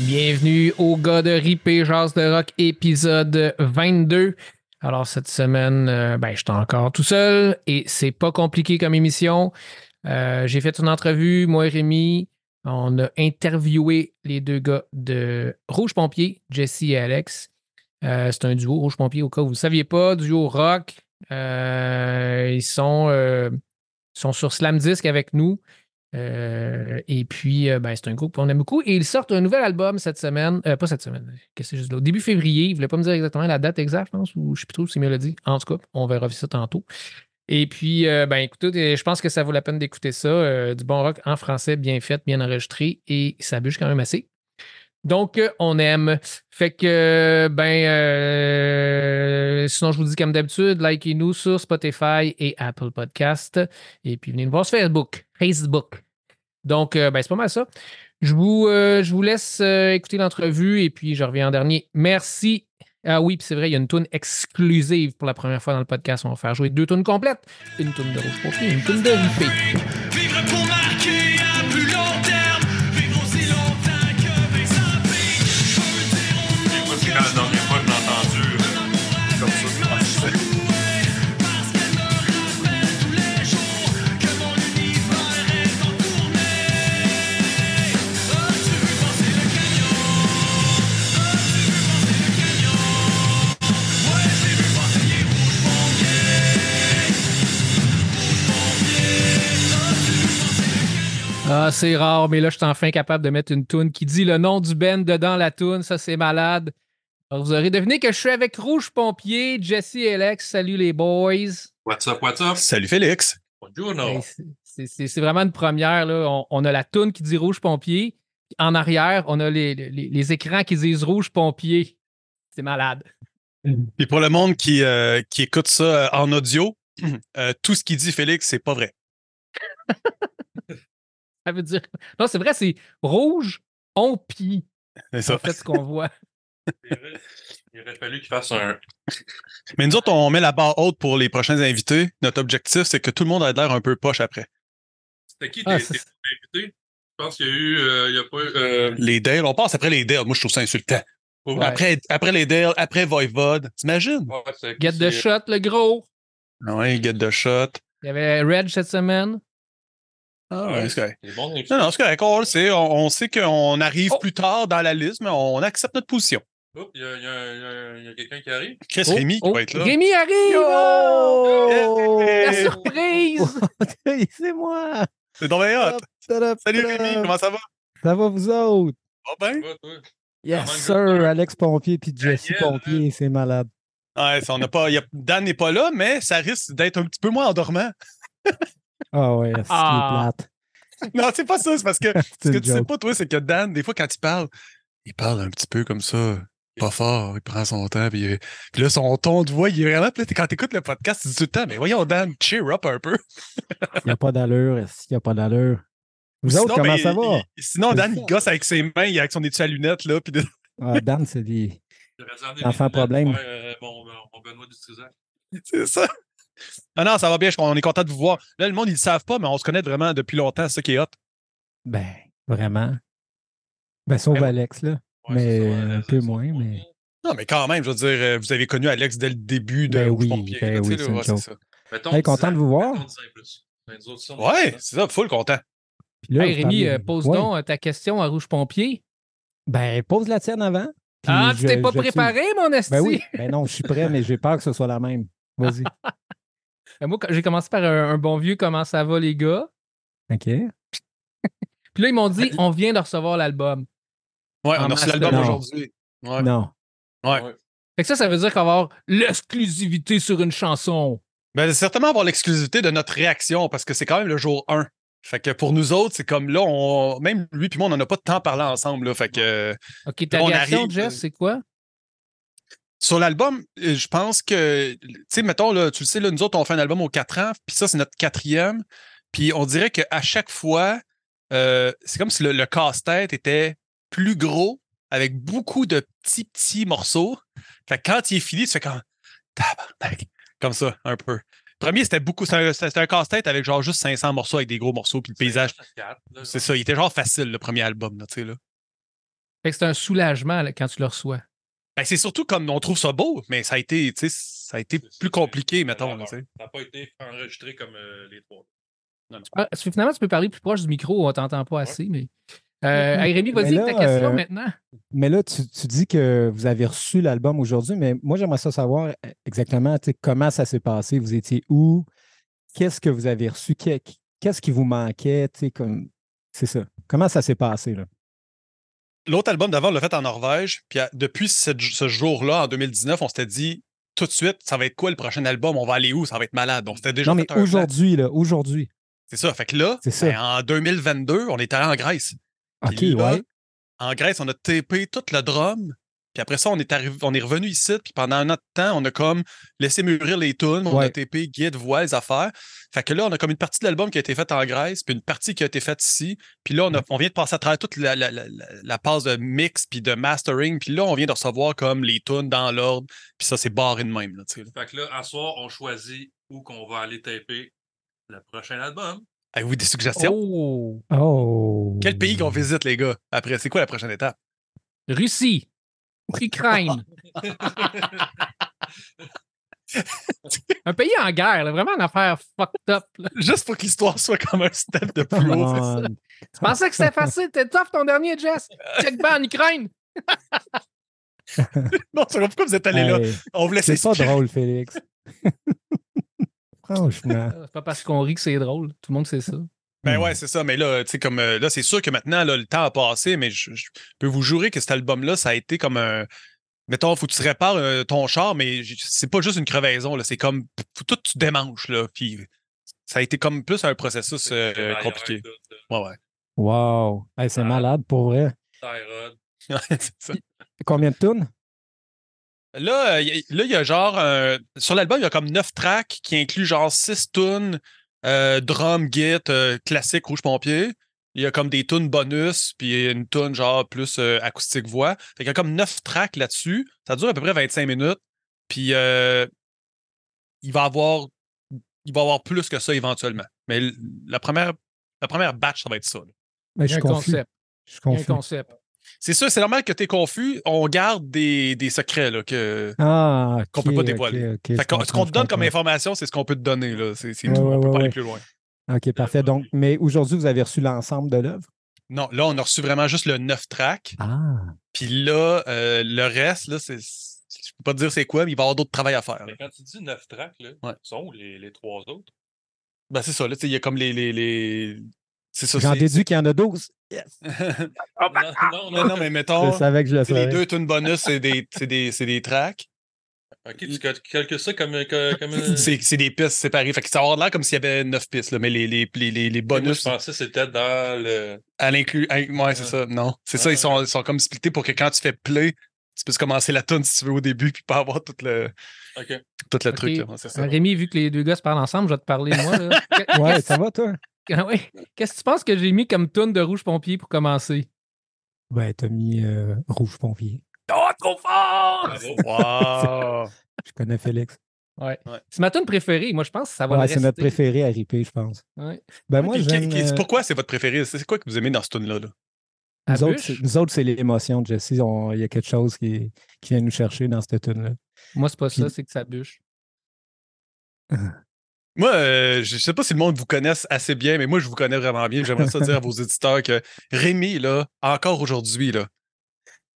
Bienvenue au gars de Ripé Jazz de Rock épisode 22. Alors cette semaine, euh, ben, j'étais encore tout seul et c'est pas compliqué comme émission. Euh, J'ai fait une entrevue, moi et Rémi. On a interviewé les deux gars de Rouge Pompier, Jesse et Alex. Euh, c'est un duo Rouge Pompier au cas où vous ne saviez pas, duo rock. Euh, ils sont, euh, sont sur Slam Disc avec nous. Et puis, ben, c'est un groupe qu'on aime beaucoup. Et ils sortent un nouvel album cette semaine. Pas cette semaine. Qu'est-ce que c'est juste là? Début février. Ils ne voulaient pas me dire exactement la date exacte, je pense, ou je ne sais plus trop si c'est Mélodie. En tout cas, on verra ça tantôt. Et puis, ben, écoutez, je pense que ça vaut la peine d'écouter ça. Du bon rock en français, bien fait, bien enregistré, et ça bûche quand même assez. Donc, euh, on aime. Fait que, ben, euh, sinon, je vous dis comme d'habitude, likez-nous sur Spotify et Apple Podcast. Et puis, venez nous voir sur Facebook. Facebook. Donc, euh, ben, c'est pas mal ça. Je vous, laisse écouter l'entrevue et puis je reviens en dernier. Merci. Ah oui, puis c'est vrai, il y a une tune exclusive pour la première fois dans le podcast. On va faire jouer deux tunes complètes. Une tune de Rouge Pompier, une tune de Ripé. Ah, c'est rare, mais là, je suis enfin capable de mettre une tune qui dit le nom du band dedans la tune. Ça, c'est malade. Alors, vous aurez deviné que je suis avec Rouge Pompier, Jesse et Alex. Salut les boys. What's up, what's up? Salut Félix. Buongiorno. Hey, c'est- c'est- c'est c'est vraiment une première. Là. On, on a la toune qui dit Rouge Pompier. En arrière, on a les, les- les écrans qui disent Rouge Pompier. C'est malade. Puis pour le monde qui, euh, qui écoute ça euh, en audio, euh, tout ce qu'il dit Félix, c'est pas vrai. Ça veut dire. Non, c'est vrai, c'est Rouge Pompier. C'est En ça. fait, ce qu'on voit. Il aurait- il aurait fallu qu'il fasse un. Mais nous autres, on met la barre haute pour les prochains invités. Notre objectif, c'est que tout le monde ait l'air un peu poche après. C'était qui Ah, tes tes invités? Je pense qu'il y a eu. euh, il y a pas eu. euh, Les Dale, on passe après les Dale. Moi, je trouve ça insultant. Ouais. Après, après les Dale, après Voivode. T'imagines? ouais, c'est- Get the c'est- shot, le gros. Ouais, get the shot. Il y avait Red cette semaine. Ah Ouais, ouais, c'est correct. bon, Non, non, c'est correct. On sait. On, on sait qu'on arrive Oh. plus tard dans la liste, mais on accepte notre position. Oups, Il y a, a- a- a quelqu'un qui arrive. Chris Oh, Rémi qui oh, va être là. Rémi arrive! Oh! La surprise! c'est moi! C'est bien hot. Salut. Rémi, comment ça va? Ça va vous autres? Va bien? Ouais, toi? Yes, sir! Alex Pompier puis Jesse Pompier, c'est malade. Ouais, ça, on n'a pas. y a- Dan n'est pas là, mais ça risque d'être un petit peu moins endormant. Ah ouais, c'est Ah. plate. Non, c'est pas ça. C'est parce que ce C'est que tu sais pas, toi, c'est que Dan, des fois, quand il parle, il parle un petit peu comme ça, pas fort, il prend son temps, puis, euh, puis là, son ton de voix, il est vraiment. Puis là, quand t'écoutes le podcast, tu dis tout le temps, mais voyons, Dan, cheer up un peu. Il n'y a pas d'allure, il n'y a pas d'allure. Vous Sinon, autres, comment ben, ça va? il- sinon, Dan, ça. il gosse avec ses mains, il a avec son étui à lunettes, là, puis de- Ah, Dan, c'est des. Enfant problème. faire, euh, Mon, mon Benoît du c'est ça. Ah non, ça va bien, on est content de vous voir. Là, le monde, ils le savent pas, mais on se connaît vraiment depuis longtemps, c'est ça qui est hot. Ben, vraiment. Ben, sauf Ben, Alex, là. Ouais, Mais ça, un peu moins, mais- Non, mais quand même, je veux dire, euh, vous avez connu Alex dès le début de Ben Rouge oui, Pompier, ben oui, c'est ouais, ça. Mettons Hey, 10 content de vous voir. mettons 10 ans et plus. Ben, Ouais, est- c'est ça, full content. Puis là, Hey, Rémi, euh, pose Ouais. donc euh, ta question à Rouge Pompier. Ben, pose la tienne avant. Ah, tu t'es pas préparé, mon esti? Ben oui. Ben non, je suis prêt, mais j'ai peur que ce soit la même. Vas-y. Ben, moi, j'ai commencé par un, un bon vieux comment ça va, les gars? OK. Puis là, ils m'ont dit, on vient de recevoir l'album. Ouais, on a reçu l'album aujourd'hui. Ouais. Non. Ouais. Fait que ça, ça veut dire qu'on va avoir l'exclusivité sur une chanson. Ben, certainement avoir l'exclusivité de notre réaction parce que c'est quand même le jour 1. Fait que pour nous autres, c'est comme là, on... même lui puis moi, on n'en a pas de temps parlé ensemble. Là, fait que euh, OK, ta On réaction, arrive, Jess, euh, c'est quoi? Sur l'album, euh, je pense que, tu sais, mettons, là, tu le sais, là, nous autres, on fait un album aux quatre ans, puis ça, c'est notre quatrième. Puis on dirait qu'à chaque fois, euh, c'est comme si le, le casse-tête était plus gros avec beaucoup de petits, petits morceaux. Fait que quand il est fini, tu fais quand tabarnak. Comme ça, un peu. Premier, c'était beaucoup. C'était un, casse-tête avec genre juste 500 morceaux avec des gros morceaux, puis le paysage. C'est ça, il était genre facile, le premier album, là, tu sais, là. Fait que c'est un soulagement là, quand tu le reçois. Ben, c'est surtout comme on trouve ça beau, mais ça a été, tu sais, ça a été plus compliqué, mettons. Ça n'a pas été enregistré comme euh, les trois. Ah, parce que finalement, tu peux parler plus proche du micro, on t'entend pas assez, mais. Euh, hey, Rémi, vas-y ta question euh, maintenant. Mais là, tu, tu dis que vous avez reçu l'album aujourd'hui, mais moi, j'aimerais ça savoir exactement comment ça s'est passé? Vous étiez où? Qu'est-ce que vous avez reçu? Qu'est- Qu'est-ce qui vous manquait? tu sais, Comme... C'est ça. Comment ça s'est passé? Là? L'autre album d'avant, on l'a fait en Norvège, puis depuis cette- ce jour-là, en 2019, on s'était dit tout de suite, ça va être quoi le prochain album? On va aller où? Ça va être malade. Donc, c'était déjà Non, mais aujourd'hui, là, aujourd'hui. C'est ça. Fait que là, ben, en 2022, on est allé en Grèce. OK, là, ouais. En Grèce, on a tapé tout le drum. Puis après ça, on est, arrivé, on est revenu ici. Puis pendant un autre temps, on a comme laissé mûrir les tunes. On a tapé guide, voix, les affaires. Fait que là, on a comme une partie de l'album qui a été faite en Grèce, puis une partie qui a été faite ici. Puis là, on, a- on vient de passer à travers toute la, la, la, la- la passe de mix puis de mastering. Puis là, on vient de recevoir comme les tunes dans l'ordre. Puis ça, c'est barré de même. Là. Fait que là, à soir, on choisit où qu'on va aller taper le prochain album. Avez-vous des suggestions? Oh! Oh! Quel pays qu'on visite, les gars? Après, c'est quoi la prochaine étape? Russie. Ukraine. un pays en guerre, là, vraiment une affaire fucked up. là. Juste pour que l'histoire soit comme un step de plus haut. Tu pensais que c'était facile? T'es tough ton dernier, Jess? Check ban en Ukraine. Non, c'est pourquoi vous êtes allé là? On vous laisse c'est pas drôle, Félix. Franchement. C'est pas parce qu'on rit que c'est drôle. Tout le monde sait ça. Ben Hmm. ouais, c'est ça. Mais là, tu sais, comme euh, là, c'est sûr que maintenant, là, le temps a passé, mais je, je peux vous jurer que cet album-là, ça a été comme un. Mettons, faut que tu répares euh, ton char, mais c'est pas juste une crevaison, là. C'est comme. Faut tout tu démanches, là. Puis ça a été comme plus un processus euh, compliqué. Ouais, ouais. Wow. Hey, c'est Ah. malade, pour vrai. Ça. Combien de tunes? Là, y il y a genre. euh, sur l'album, il y a comme neuf tracks qui incluent genre six tunes, euh, drum, git, euh, classique, rouge pompier. Il y a comme des tunes bonus, puis une tune genre plus euh, acoustique voix. Fait qu'il y a comme neuf tracks là-dessus. Ça dure à peu près 25 minutes. Puis euh, il va avoir. Il va avoir plus que ça éventuellement. Mais la première, la première batch, ça va être ça. là. Il je suis confus. concept. Je suis Il y a un concept. C'est sûr, c'est normal que tu es confus. On garde des, des secrets là, que, Ah, qu'on ok, peut pas dévoiler. Fait qu'on- ce qu'on te donne comme information, c'est ce qu'on peut te donner. là. C'est c'est Ouais, tout. ouais, on peut ouais, pas aller plus loin. OK, parfait. Donc, mais aujourd'hui, vous avez reçu l'ensemble de l'œuvre? Non, là, on a reçu vraiment juste le 9 track. Ah. Puis là, euh, le reste, là, c'est. Je peux pas te dire c'est quoi, mais il va y avoir d'autres travail à faire. là. Mais quand tu dis 9 tracks, là, Ouais. sont où les, les trois autres? Ben, c'est ça, là, il y a comme les. les, les... C'est ça. J'en c'est- déduis qu'il y en a 12. Yes. non, non, non, non, mais Je mettons. savais que je le tu sais, Les deux tunes bonus, c'est des, c'est des, c'est des tracks. Ok, tu cal- calcules ça comme, comme un- C'est c'est des pistes séparées. Fait que ça va avoir l'air comme s'il y avait neuf pistes, là, mais les, les, les, les, les Moi, bonus, je pensais que c'était dans le. à l'inclus. Ouais, c'est Ouais. ça. Non. C'est ça, ils ouais. sont, ils sont comme splittés pour que quand tu fais play, tu puisses commencer la tune si tu veux au début, puis pas avoir tout le, Ok. tout le truc. Là. Ouais, c'est ça. Euh, Rémi, vu que les deux gars se parlent ensemble, je vais te parler de moi. là. Ouais, ça va, toi? Ah. Qu'est-ce que tu penses que j'ai mis comme tune de Rouge Pompier pour commencer? Ben, t'as mis euh, Rouge Pompier. Oh, trop fort! Wow! Je connais Félix. Ouais. Ouais. C'est ma tune préférée. Moi, je pense que ça va Ouais, c'est notre préféré à ripper, je pense. Ouais. Ben, moi, j'aime. qui- euh, Pourquoi c'est votre préféré? C'est quoi que vous aimez dans ce tune-là? Là? Nous autres, c'est- nous autres, c'est l'émotion de Jesse. Il y a quelque chose qui, qui vient nous chercher dans cette tune-là. Moi, c'est pas ça, c'est que ça bûche. Moi, euh, je sais pas si le monde vous connaisse assez bien, mais moi, je vous connais vraiment bien. J'aimerais ça dire à vos éditeurs que Rémi, là, encore aujourd'hui, là,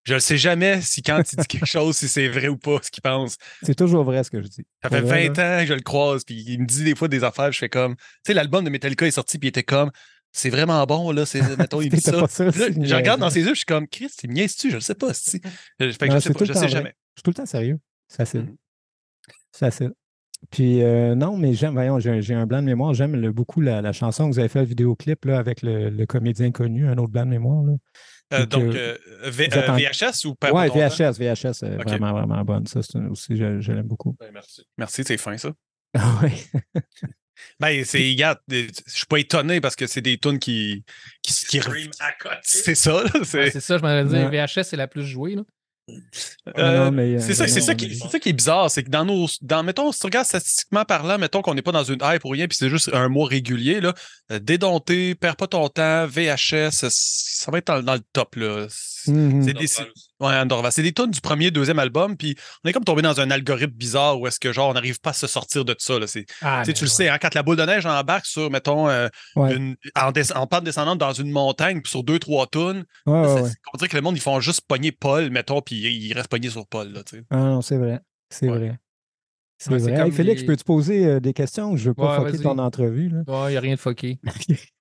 je ne sais jamais si quand il dit quelque chose, si c'est vrai ou pas ce qu'il pense. C'est toujours vrai ce que je dis. Ça fait vrai, 20 là. ans que je le croise, puis il me dit des fois des affaires, je fais comme. Tu sais, l'album de Metallica est sorti, puis il était comme. C'est vraiment bon, là. C'est, mettons, il me dit ça. là, je regarde dans ses yeux, je suis comme, Chris, il me niaise-tu? Je le sais pas. si. Fait que Non, je sais pas, je sais jamais. Je suis tout le temps sérieux. C'est facile. Mhm. C'est facile. Puis euh, non, mais j'aime, voyons, j'ai un blanc de mémoire. J'aime beaucoup la, la chanson que vous avez fait le vidéoclip là, avec le, le comédien connu, un autre blanc de mémoire. Là. Euh, Donc, euh, V- vous êtes euh, en- VHS ou pas? longtemps? VHS, VHS, euh, Ok. vraiment, vraiment bonne. Ça, c'est une- aussi, je, je l'aime beaucoup. Ben, merci. Merci, c'est fin, ça. Ah ouais. Ben, c'est, regarde, je suis pas étonné parce que c'est des tunes qui. qui, qui Scream à côté. c'est ça. Ouais, C'est, ça, je m'allais dire. Ouais. VHS, c'est la plus jouée. Là. Euh, euh, c'est ça, qui, c'est ça qui est bizarre, c'est que dans nos, dans, mettons, si tu regardes statistiquement parlant, mettons qu'on n'est pas dans une hype pour rien, puis c'est juste un mois régulier, là, euh, dédompté, perds pas ton temps, VHS, ça, ça va être dans, dans le top, là. C'est Mhm. c'est des, c'est- ouais, Andorra. C'est des tonnes du premier, deuxième album, puis on est comme tombé dans un algorithme bizarre où est-ce que, genre, on n'arrive pas à se sortir de ça, là. C'est, Ah, tu sais, ben tu le ouais. sais, hein, quand la boule de neige embarque sur, mettons, euh, Ouais. une- en, des- en pente descendante dans une montagne, puis sur deux, trois tonnes, Ouais, ouais, ça, ouais. c'est- on dirait que le monde, ils font juste pogner Paul, mettons, puis ils restent pognés sur Paul, là, tu sais. Ah non, c'est vrai. C'est Ouais. vrai. C'est Ouais, c'est vrai. Hey, comme Félix, les- peux-tu poser euh, des questions? Je veux pas Ouais, fucker vas-y. ton entrevue. Là? Ouais, il n'y a rien de fucké.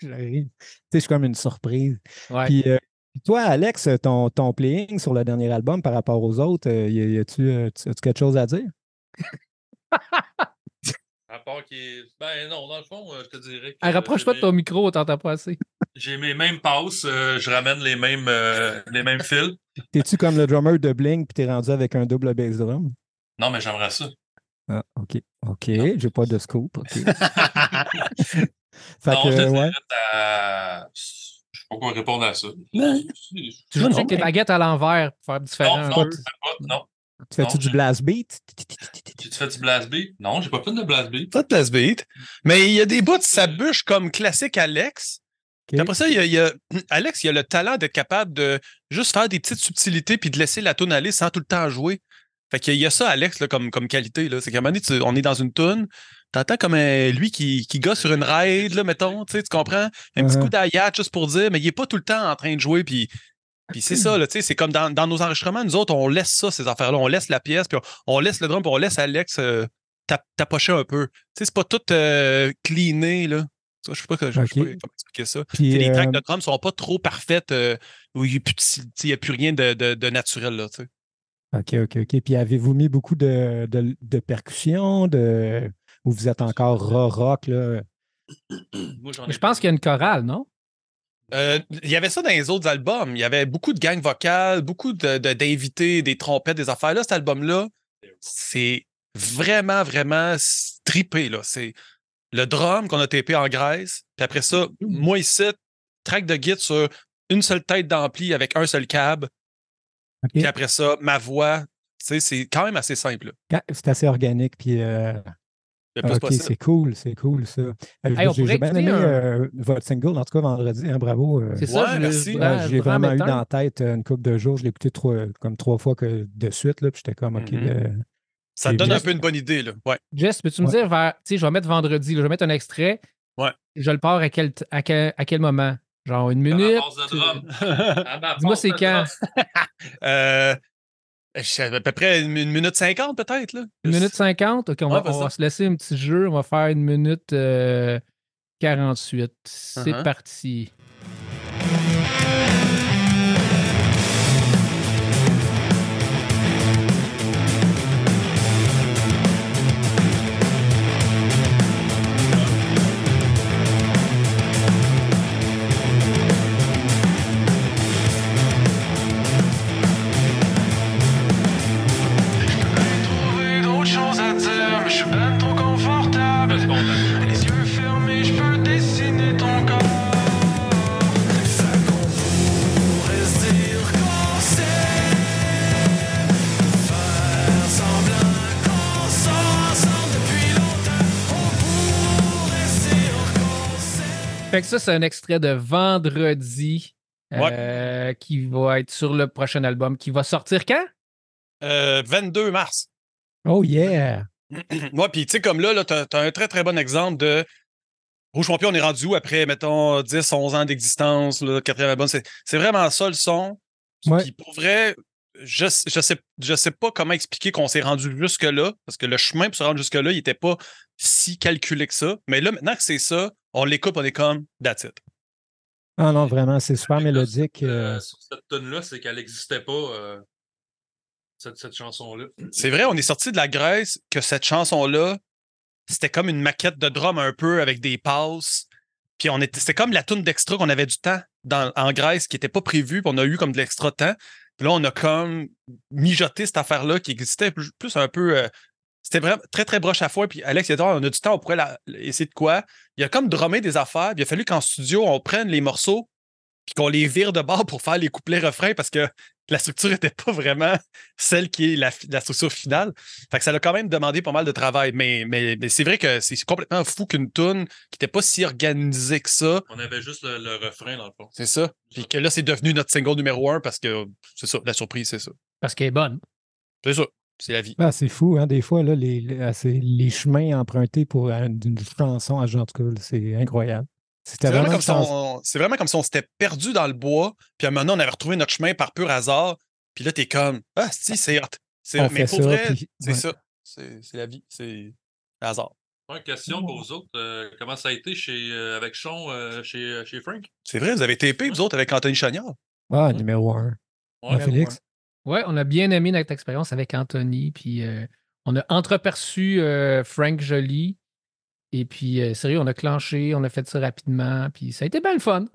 J'arrive. Tu sais, je suis comme une surprise. Ouais. Puis, euh, puis toi, Alex, ton, ton playing sur le dernier album par rapport aux autres, euh, y a-tu euh, tu- as-tu quelque chose à dire? À part qu'il est. Ben non, dans le fond, euh, je te dirais que. Rapproche-toi de ton micro, on t'entend pas assez. J'ai mes mêmes passes, euh, je ramène les mêmes, euh, les mêmes fils. T'es-tu comme le drummer de Bling puis t'es rendu avec un double bass drum? Non, mais j'aimerais ça. Ah, OK. OK, j'ai pas de scoop. OK. fait non, que, je ouais. Pas quoi répondre à ça. Tu Non, joues non, avec mais- baguettes à l'envers pour faire différent. Non. Tu fais-tu du blast beat? Tu te fais du blast beat? Non, j'ai pas fait de blast beat. Pas de blast beat. Mais il y a des bouts de sa bûche comme classique Alex. Puis OK. après ça, il y a, il y a- Alex, il a le talent d'être capable de juste faire des petites subtilités puis de laisser la tune aller sans tout le temps jouer. Fait qu'il y a ça, Alex, là, comme, comme qualité. Là. C'est qu'à un moment donné, tu- on est dans une tune, t'entends comme un- lui qui, qui gosse sur une ride, là, mettons, tu comprends? Un petit Uh-huh. coup d'ayat juste pour dire, mais il est pas tout le temps en train de jouer, puis. Puis c'est ça, là, tu sais, c'est comme dans, dans nos enregistrements, nous autres, on laisse ça, ces affaires-là. On laisse la pièce, puis on, on laisse le drum, puis on laisse Alex euh, tap- tapocher un peu. Tu sais, c'est pas tout euh, cleané, là. Je sais pas, que- je sais pas comment expliquer ça. Puis, les tracks euh, de drum sont pas trop parfaites, euh, où il n'y a plus rien de, de- de naturel, là, tu sais. OK, OK, OK. Puis avez-vous mis beaucoup de, de, de percussions, de... ou vous êtes encore rock, là? Moi, j'en ai Mais Je pense qu'il y a une chorale, non? Euh, Il y avait ça dans les autres albums. Il y avait beaucoup de gangs vocales, beaucoup de- de- d'invités, des trompettes, des affaires. Là, cet album-là, c'est vraiment, vraiment trippé. Là. C'est le drum qu'on a tapé en Grèce. Puis après ça, moi ici, track de guide sur une seule tête d'ampli avec un seul cab. Puis après ça, ma voix. Tu sais, c'est quand même assez simple. C'est assez organique, puis... euh, Le plus OK, c'est cool, c'est cool, ça. Euh, Hey, J'ai bien aimé un- euh, votre single, en tout cas, vendredi. hein, bravo. euh, C'est Ouais, ça, je- merci. je- j'ai vraiment eu dans la tête euh, une couple de jours. Je l'ai écouté trois, comme trois fois que de suite, là, puis j'étais comme, OK. Mhm. euh, Ça c'est donne bien. un peu une bonne idée. Là. Ouais. Jess, peux-tu me dire vers. Je vais mettre vendredi, là, je vais mettre un extrait. Ouais. Je le pars à quel, à quel, à quel moment? Genre une minute? Dis-moi c'est quand? drum. Euh, je sais, à peu près une, minute cinquante, peut-être. là. Une minute 50? OK, on, Ouais, va, on vas-y. va se laisser un petit jeu. On va faire une minute euh, 48. C'est Uh-huh. parti. Fait que ça, c'est un extrait de vendredi euh, qui va être sur le prochain album qui va sortir quand? Euh, 22 mars. Oh yeah! Moi, puis tu sais, comme là, là tu as, un très, très bon exemple de Rouge Pompier, on est rendu où après, mettons, 10, 11 ans d'existence, le quatrième album. C'est c'est vraiment ça le son. Ouais. Puis pour vrai, je, je, sais, je sais pas comment expliquer qu'on s'est rendu jusque-là, parce que le chemin pour se rendre jusque-là, il était pas si calculé que ça. Mais là, maintenant que c'est ça, on l'écoute, on est comme, that's it. Ah non, vraiment, c'est super mélodique. cette, euh, euh, sur cette tune-là, c'est qu'elle n'existait pas, euh, cette, cette chanson-là. C'est vrai, on est sorti de la Grèce que cette chanson-là, c'était comme une maquette de drum un peu avec des passes. Puis on était, c'était comme la tune d'extra qu'on avait du temps dans, en Grèce qui n'était pas prévue, puis on a eu comme de l'extra temps. Puis là, on a comme mijoté cette affaire-là qui existait plus, plus un peu. euh, c'était vraiment très, très broche à foin. Puis Alex, il a dit, Ah, on a du temps, on pourrait la- essayer de quoi? Il a comme drummé des affaires. Puis il a fallu qu'en studio, on prenne les morceaux puis qu'on les vire de bord pour faire les couplets refrains parce que la structure n'était pas vraiment celle qui est la, la structure finale. Fait que ça a quand même demandé pas mal de travail. Mais, mais, mais c'est vrai que c'est complètement fou qu'une tune qui n'était pas si organisée que ça, On avait juste le, le refrain, dans le fond. c'est ça. Puis que là, c'est devenu notre single numéro un parce que c'est ça, la surprise, c'est ça. Parce qu'elle est bonne. C'est ça. C'est la vie. Ah, c'est fou, hein, des fois, là, les, les, ah, c'est les chemins empruntés pour une chanson, à genre, en tout cas, c'est incroyable. C'était C'est vraiment, vraiment, comme si on, c'est vraiment comme si on s'était perdu dans le bois, puis à un moment donné, on avait retrouvé notre chemin par pur hasard, puis là, t'es comme Ah, si, c'est Mais pour ça, vrai, puis- c'est ouais. ça. C'est c'est la vie. C'est le hasard. Ouais, question pour vous autres. euh, comment ça a été chez, euh, avec Sean euh, chez, chez Frank? C'est vrai, vous avez TP, vous autres, avec Anthony Chagnard. Ah, numéro un. Ouais, Ah, Félix? Ouais, on a bien aimé notre expérience avec Anthony, puis euh, on a entreperçu euh, Frank Joly. Et puis, euh, sérieux, on a clenché, on a fait ça rapidement, puis ça a été bien le fun.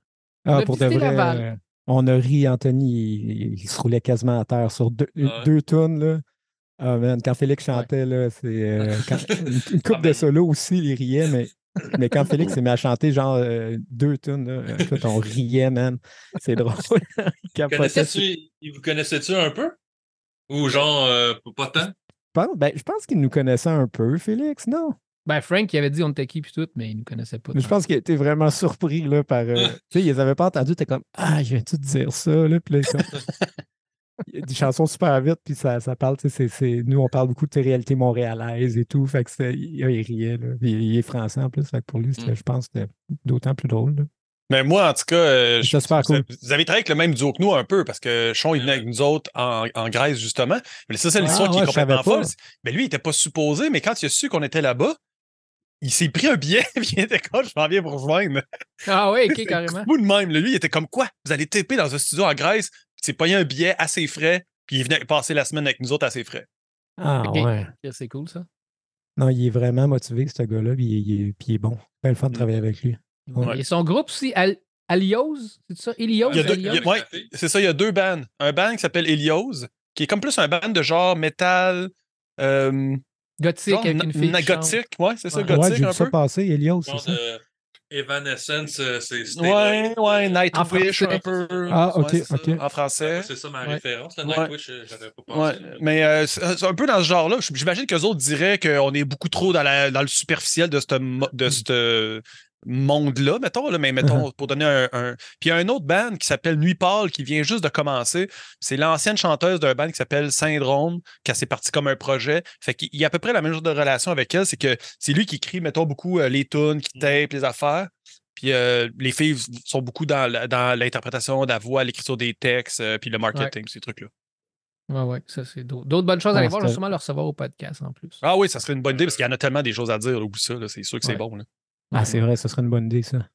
On Ah, a pour de vrai, Laval. euh, on a ri, Anthony, il, il se roulait quasiment à terre sur deux, Ouais. deux tonnes, là. Ah, man, quand Félix chantait, là, c'est. euh, quand- une, une coupe de solo aussi, il riait, mais, mais quand Félix s'est mis à chanter, genre, euh, deux tunes, là, écoute, on riait, man. C'est drôle. Connaissais-tu, il vous connaissait-tu un peu? Ou genre, euh, pas tant? ben, je pense qu'il nous connaissait un peu, Félix, non? Ben, Frank, il avait dit on était qui, puis tout, mais il ne nous connaissait pas. Mais je pense qu'il était vraiment surpris là, par. euh, tu sais, ils n'avaient pas entendu, t'es comme Ah, je viens-tu de dire ça? Là? Puis là, il y a des chansons super vite, puis ça, ça parle, tu sais, c'est- c'est- nous, on parle beaucoup de tes réalités montréalaises et tout. Fait que il, il riait, là. Il est français en plus, fait que pour lui, Mm. je pense que c'était d'autant plus drôle. là. Mais moi, en tout cas, euh, je- vous, cool. vous avez travaillé avec le même duo que nous un peu, parce que Sean, il venait avec nous autres en, en Grèce, justement. Mais ça, c'est Ah, l'histoire qui ouais, est complètement folle. Mais lui, il n'était pas supposé, mais quand il a su qu'on était là-bas, il s'est pris un billet, puis il était comme, je m'en viens pour rejoindre. Ah ouais, ok, carrément. Fou de même. Lui, il était comme quoi? Vous allez taper dans un studio en Grèce, c'est payé un billet assez frais, puis il venait passer la semaine avec nous autres assez frais. Ah, Ok. ouais. C'est cool, ça. Non, il est vraiment motivé, ce gars-là, puis il, est- puis il est bon. C'est le fun de Mm. travailler avec lui. Ouais. Et son groupe aussi, Al Alios, c'est ça? Elios? Il y a deux- Alios? il y a- ouais, c'est ça, il y a deux bands. Un band qui s'appelle Helios, qui est comme plus un band de genre métal. euh, Gothique genre avec une fille. gothique, ouais, c'est ça, Ouais. Ouais, gothique j'ai un vu ça peu. passer, Elios, c'est Genre ça? de Evanescence, euh, c'est Ouais, ouais, Nightwish un peu. Ah, ok, ok. En français. C'est ça ma Ouais. référence. Le Ouais. Nightwish, euh, j'avais pas Ouais, pensé. mais euh, c'est un peu dans ce genre-là. J'imagine qu'eux autres diraient qu'on est beaucoup trop dans, la- dans le superficiel de ce mo- de ce monde-là, mettons, là, mais mettons, pour donner un, un- Puis il y a un autre band qui s'appelle Nuit Pâle qui vient juste de commencer. C'est l'ancienne chanteuse d'un band qui s'appelle Syndrome, qui s'est parti comme un projet. Fait qu'il y a à peu près la même genre de relation avec elle, c'est que c'est lui qui écrit, mettons, beaucoup euh, les tunes, qui tape les affaires. Puis euh, les filles sont beaucoup dans, dans l'interprétation de la voix, l'écriture des textes, euh, puis le marketing, ces trucs-là. Ouais, ouais, ça, c'est d'autres d'autres bonnes choses à aller voir. Je vais c'était- sûrement le recevoir au podcast en plus. Ah oui, ça serait une bonne idée parce qu'il y en a tellement des choses à dire. Oublie ça, là, c'est sûr que c'est Ouais. bon. Là. Ah, c'est vrai, ce serait une bonne idée, ça.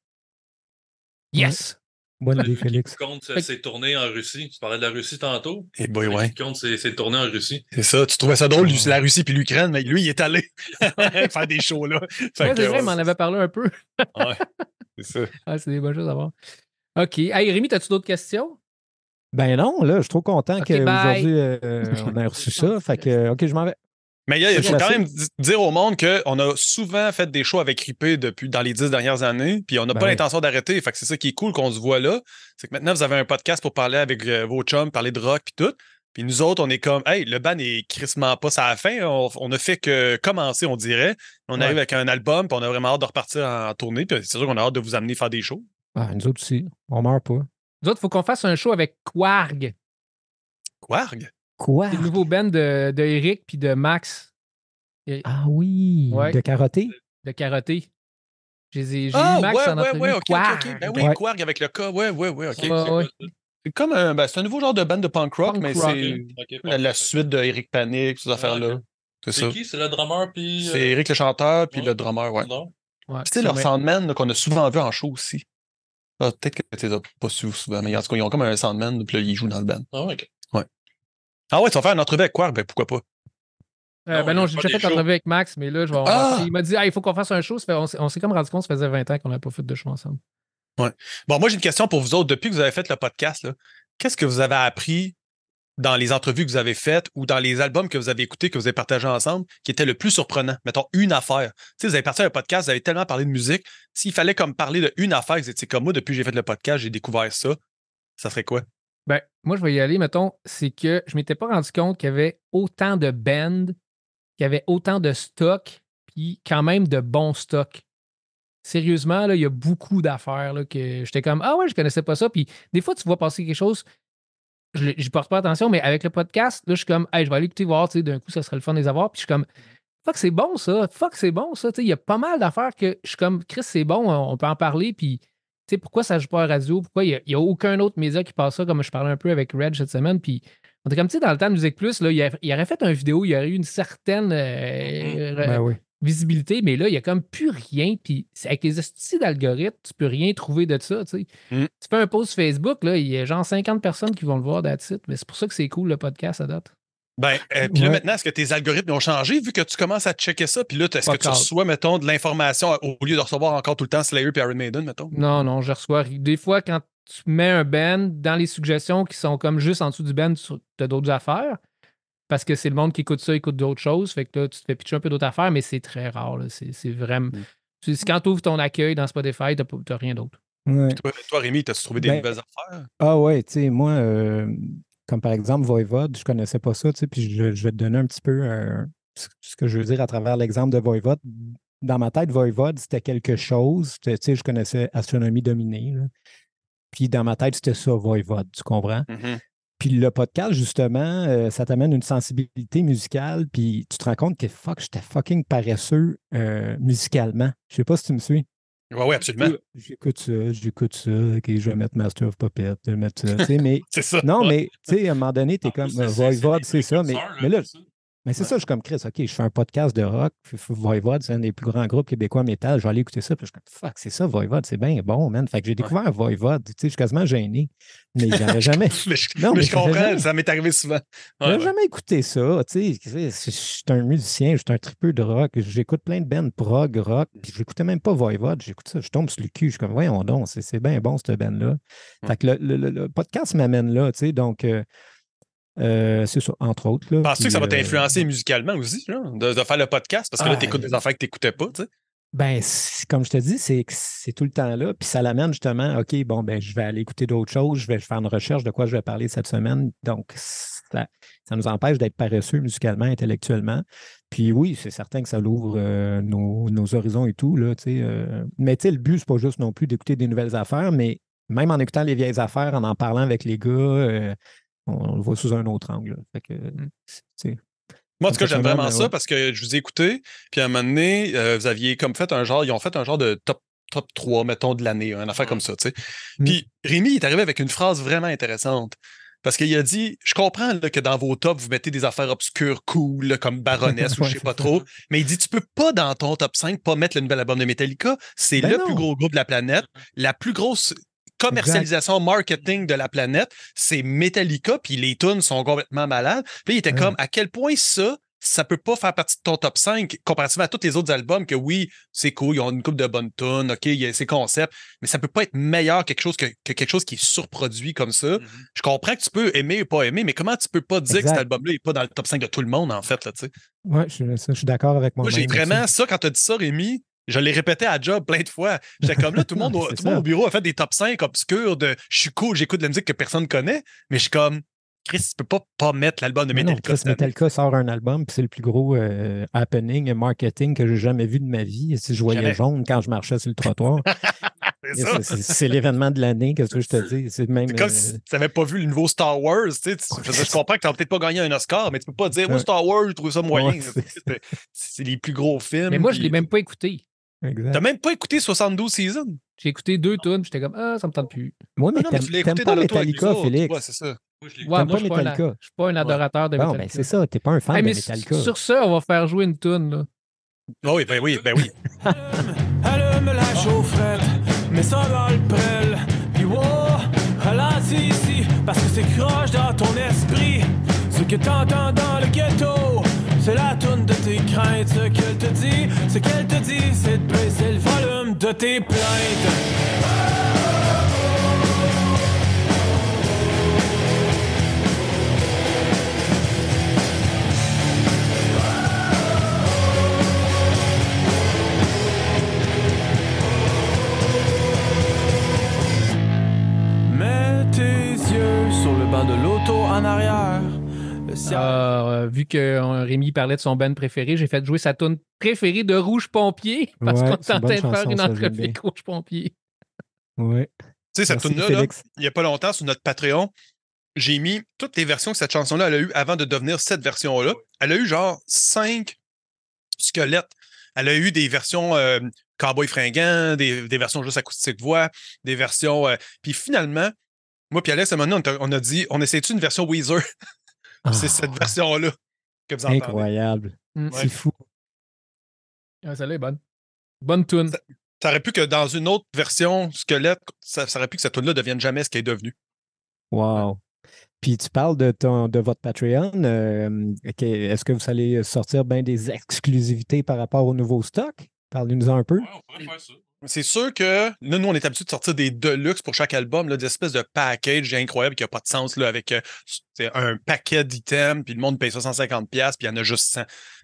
Yes! Bonne idée, Lui qui Félix. compte ses tournées en Russie. Tu parlais de la Russie tantôt. Et boy, Lui ouais. qui compte ses, tournées en Russie. C'est ça. Tu trouvais ça drôle, la Russie puis l'Ukraine, mais lui, il est allé faire des shows là. Ouais, c'est vrai, il m'en avait parlé un peu. ouais, c'est ça. Ah, c'est des bonnes choses à voir. OK. Hey, Rémi, as-tu d'autres questions? Ben non, là, je suis trop content qu'aujourd'hui, euh, on a reçu ça. Fait que, OK, je m'en vais. Mais il faut quand même di- dire au monde qu'on a souvent fait des shows avec Ripé depuis dans les dix dernières années, puis on n'a Ben pas oui. l'intention d'arrêter. Fait que c'est ça qui est cool qu'on se voit là. C'est que maintenant, vous avez un podcast pour parler avec euh, vos chums, parler de rock puis tout. Puis nous autres, on est comme, hey, le ban est crissement pas à la fin. On, on a fait que commencer, on dirait. On Ouais. arrive avec un album, puis on a vraiment hâte de repartir en tournée. Puis c'est sûr qu'on a hâte de vous amener faire des shows. Ah, nous autres aussi, on meurt pas. Nous autres, il faut qu'on fasse un show avec Quarg. Quarg? Quoi? C'est le nouveau band de, de Eric puis de Max Et- Ah oui, Ouais. de karaté? de Karaté. J'ai Ah, Max ouais, en ouais, ouais, ok, ok, Quarg. ok. Ben oui, Ouais. Quarg avec le K, ouais, ouais, ouais, ok. Ouais, ouais. C'est comme un, ben, c'est un nouveau genre de band de punk rock, Punk mais rock. c'est la, la suite de Eric Panic, ces affaires-là. C'est ça. C'est qui? C'est le drummer puis. euh, C'est Eric le chanteur, puis ouais. le drummer, ouais. Sais, leur Sandman là, qu'on a souvent vu en show aussi. Ah, Peut-être que tu les as pas su souvent, mais en tout cas, ils ont comme un Sandman, puis là, ils jouent dans le band. Ah, ok. Ah ouais, tu vas faire une entrevue avec Quark, ben pourquoi pas? Euh, Non, ben non, j'ai déjà fait l'entrevue avec Max, mais là, je vais Ah! il m'a dit ah, il faut qu'on fasse un show. Fait- on s'est- on s'est comme rendu compte que ça faisait 20 ans qu'on n'avait pas fait de show ensemble. Bon, moi, j'ai une question pour vous autres. Depuis que vous avez fait le podcast, là, qu'est-ce que vous avez appris dans les entrevues que vous avez faites ou dans les albums que vous avez écoutés, que vous avez partagés ensemble, qui était le plus surprenant? Mettons, une affaire. Tu sais, vous avez parti un podcast, vous avez tellement parlé de musique. S'il fallait comme parler de une affaire, vous étiez comme moi, depuis que j'ai fait le podcast, j'ai découvert ça. Ça serait quoi? Ben, moi, je vais y aller, mettons, c'est que je m'étais pas rendu compte qu'il y avait autant de bands, qu'il y avait autant de stocks, puis quand même de bons stocks. Sérieusement, là, il y a beaucoup d'affaires que j'étais comme Ah ouais, je connaissais pas ça. Puis des fois, tu vois passer quelque chose, je n'y porte pas attention, mais avec le podcast, là, je suis comme Hey, je vais aller écouter voir, tu sais, d'un coup, ça serait le fun de les avoir. Puis je suis comme Fuck, c'est bon ça. Fuck, c'est bon ça. Tu sais, Il y a pas mal d'affaires que je suis comme Chris, c'est bon, on peut en parler. Puis sais, pourquoi ça joue pas à la radio? Pourquoi il n'y a, aucun autre média qui passe ça, comme je parlais un peu avec Reg cette semaine? Puis on était comme, tu sais, dans le temps de Musique Plus, là, il, a- il aurait fait une vidéo, il y aurait eu une certaine euh, Ben oui. visibilité, mais là, il n'y a comme plus rien. Puis avec les astuces d'algorithmes, tu peux rien trouver de ça. Tu, sais. Mm. tu fais un post Facebook, là, il y a genre 50 personnes qui vont le voir that's it. Mais c'est pour ça que c'est cool le podcast à date. Ben, euh, puis là, Ouais. maintenant, est-ce que tes algorithmes ont changé vu que tu commences à checker ça? Puis là, est-ce que tu reçois, mettons, de l'information au lieu de recevoir encore tout le temps Slayer et Iron Maiden, mettons? Non, non, je reçois. Des fois, quand tu mets un band dans les suggestions qui sont comme juste en dessous du band, tu as d'autres affaires. Parce que c'est le monde qui écoute ça, écoute d'autres choses. Fait que là, tu te fais pitcher un peu d'autres affaires, mais c'est très rare. C'est vraiment. Mm. Quand tu ouvres ton accueil dans Spotify, tu n'as rien d'autre. Ouais. Toi, toi, Rémi, t'as-tu trouvé des Ben, nouvelles affaires? Ah ouais, tu sais, moi, euh, comme par exemple Voivode, je connaissais pas ça, tu sais, puis je, je vais te donner un petit peu euh, ce que je veux dire à travers l'exemple de Voivode. Dans ma tête, Voivode, c'était quelque chose. Tu sais, je connaissais Astronomie dominée. là. Puis dans ma tête, c'était ça, Voivode, tu comprends? Mhm. Puis le podcast, justement, euh, ça t'amène une sensibilité musicale, puis tu te rends compte que fuck, j'étais fucking paresseux euh, musicalement. Je sais pas si tu me suis. Oui, oui, absolument. J'écoute ça, j'écoute ça, ok, je vais mettre Master of Puppet, je vais mettre ça, tu sais, mais C'est ça. non, mais tu sais, à un moment donné, tu es En comme euh, Voivode, c'est ça, mais, précurseurs, mais là. Mais c'est Ouais. ça, je suis comme Chris, OK, je fais un podcast de rock, Voivode, c'est un des plus grands groupes québécois métal, je vais aller écouter ça, puis je suis comme, fuck, c'est ça, Voivode, c'est bien bon, man. Fait que j'ai découvert Voivode, tu sais, je suis quasiment gêné, mais j'avais jamais, mais je, Non, mais mais je comprends, jamais- ça m'est arrivé souvent. Ouais, j'avais ouais. jamais écouté ça, tu sais, je suis un musicien, je suis un tripeux de rock, j'écoute plein de bands prog, rock, puis j'écoutais même pas Voivode, j'écoute ça, je tombe sur le cul, je suis comme, voyons donc, c'est c'est bien bon, cette band-là. Fait que le, le- le- le podcast m'amène là, tu sais, donc... euh, euh, c'est ça, entre autres. là, Penses-tu que ça va euh, t'influencer musicalement aussi, là, de, de faire le podcast? Parce que là, Ah, t'écoutes des affaires que t'écoutais pas, tu sais. Ben, comme je te dis, c'est que c'est tout le temps là. Puis ça l'amène justement, OK, bon, ben, je vais aller écouter d'autres choses, je vais faire une recherche de quoi je vais parler cette semaine. Donc, ça, ça nous empêche d'être paresseux musicalement, intellectuellement. Puis oui, c'est certain que ça l'ouvre euh, nos, nos horizons et tout. Là, tu sais, euh, mais tu sais, le but, c'est pas juste non plus d'écouter des nouvelles affaires, mais même en écoutant les vieilles affaires, en en parlant avec les gars, euh, on, le voit sous un autre angle. Fait que, c'est- Moi, en tout cas, j'aime vraiment ça ouais. parce que je vous ai écouté, puis à un moment donné, euh, vous aviez comme fait un genre, ils ont fait un genre de top, top 3, mettons, de l'année, une affaire comme ça, tu sais. Mm. Puis Rémi il est arrivé avec une phrase vraiment intéressante. Parce qu'il a dit Je comprends là, que dans vos tops, vous mettez des affaires obscures, cool, là, comme Baroness ou je sais pas trop. Mais il dit Tu peux pas, dans ton top 5, pas mettre le nouvel album de Metallica. C'est Ben le non. plus gros groupe de la planète, la plus grosse commercialisation marketing de la planète, c'est Metallica, puis les tunes sont complètement malades. Puis il était Ouais. comme à quel point ça, ça peut pas faire partie de ton top 5 comparativement à tous les autres albums que oui, c'est cool, ils ont une coupe de bonnes tunes, OK, il y a ces concepts, mais ça peut pas être meilleur quelque chose que, que quelque chose qui est surproduit comme ça. Mhm. Je comprends que tu peux aimer ou pas aimer, mais comment tu peux pas dire que cet album-là est pas dans le top 5 de tout le monde, en fait, là, tu sais? ouais, je, suis- ça, je suis d'accord avec Moi, moi. j'ai vraiment ça, quand tu as dit ça, Rémi, je l'ai répété à job plein de fois. J'étais comme là, tout le monde, tout le monde au bureau a fait des top 5 obscurs de je suis cool, j'écoute de la musique que personne connaît, mais je suis comme Chris, tu peux pas pas mettre l'album de Mais non, Metallica. Chris. Metallica sort un album, puis c'est le plus gros euh, happening et marketing que j'ai jamais vu de ma vie. Si je voyais Jamais. jaune quand je marchais sur le trottoir. C'est l'événement de l'année, qu'est-ce que je te dis? C'est même. Comme euh, si tu n'avais pas vu le nouveau Star Wars. Tu, sais, tu- je, comprends que tu n'as peut-être pas gagné un Oscar, mais tu peux pas dire, moi, Ouais. Star Wars, je trouve ça moyen. Ouais, c'est- les plus gros films. Mais moi, je puis- l'ai même pas écouté. Exact. T'as même pas écouté 72 Seasons? J'ai écouté deux tunes, j'étais comme Ah, ça me tente plus. Moi, mais non, mais t'aimes tu l'as écouté pas dans Metallica. Félix. Ouais, c'est ça. Moi, je l'ai Ouais, moi, pas je suis pas, un, Metallica. je suis pas un adorateur de Bon, Metallica. ben c'est ça, t'es pas un fan Hey, de mais Metallica. sur ça, on va faire jouer une tune. Là. Ah oui, ben oui, ben oui. Allume la chaufferette, mets ça dans le prêle. Puis wow, ralentis ici, parce que c'est croche dans ton esprit. Ce que t'entends dans le ghetto, c'est la toune de tes craintes. Ce qu'elle te dit, ce qu'elle te dit, c'est de baisser le volume de tes plaintes. Que euh, Rémi parlait de son band préféré, j'ai fait jouer sa tune préférée de Rouge Pompier parce Ouais, qu'on est c'est en une train bonne de faire chanson, une entrevue Rouge Pompier. Ouais. Tu sais, cette tune-là, là, il n'y a pas longtemps, sur notre Patreon, j'ai mis toutes les versions que cette chanson-là elle a eu avant de devenir cette version-là. Elle a eu genre cinq squelettes. Elle a eu des versions euh, cowboy fringants, des, des versions juste acoustique voix, des versions. euh, puis finalement, moi puis Alex, à un moment donné, on, a dit on essaie-tu une version Weezer? C'est Ah, cette version-là que vous entendez. Incroyable. Mm. C'est fou. Ah, Celle-là est bonne. Bonne tune. Ça aurait pu que dans une autre version squelette, ça, ça aurait pu que cette tune-là devienne jamais ce qu'elle est devenue. Wow. Puis tu parles de, ton, de votre Patreon. euh, ok, Est-ce que vous allez sortir bien des exclusivités par rapport au nouveau stock? Parlez-nous un peu. Ouais, on pourrait faire ça. C'est sûr que là, nous, on est habitué de sortir des deluxe pour chaque album, là, des espèces de package incroyable qui n'a pas de sens là, avec euh, un paquet d'items, puis le monde paye 150$, puis il y en a juste 100.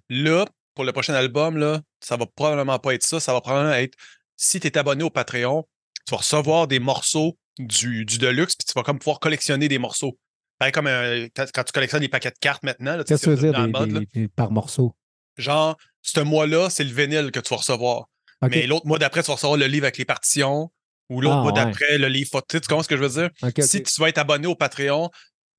Là, pour le prochain album, là, ça va probablement pas être ça. Ça va probablement être si tu es abonné au Patreon, tu vas recevoir des morceaux du, du deluxe, puis tu vas comme pouvoir collectionner des morceaux. Pareil comme euh, quand, tu collectionnes des paquets de cartes maintenant. tu sais, Qu'est-ce que tu c'est veux dire mode, des- par morceau? Genre, ce mois-là, c'est le vinyle que tu vas recevoir. Mais l'autre mois d'après, tu vas recevoir le livre avec les partitions. Ou l'autre Ah, mois ouais. d'après, le livre photo. Tu comprends ce que je veux dire? Si tu vas être abonné au Patreon,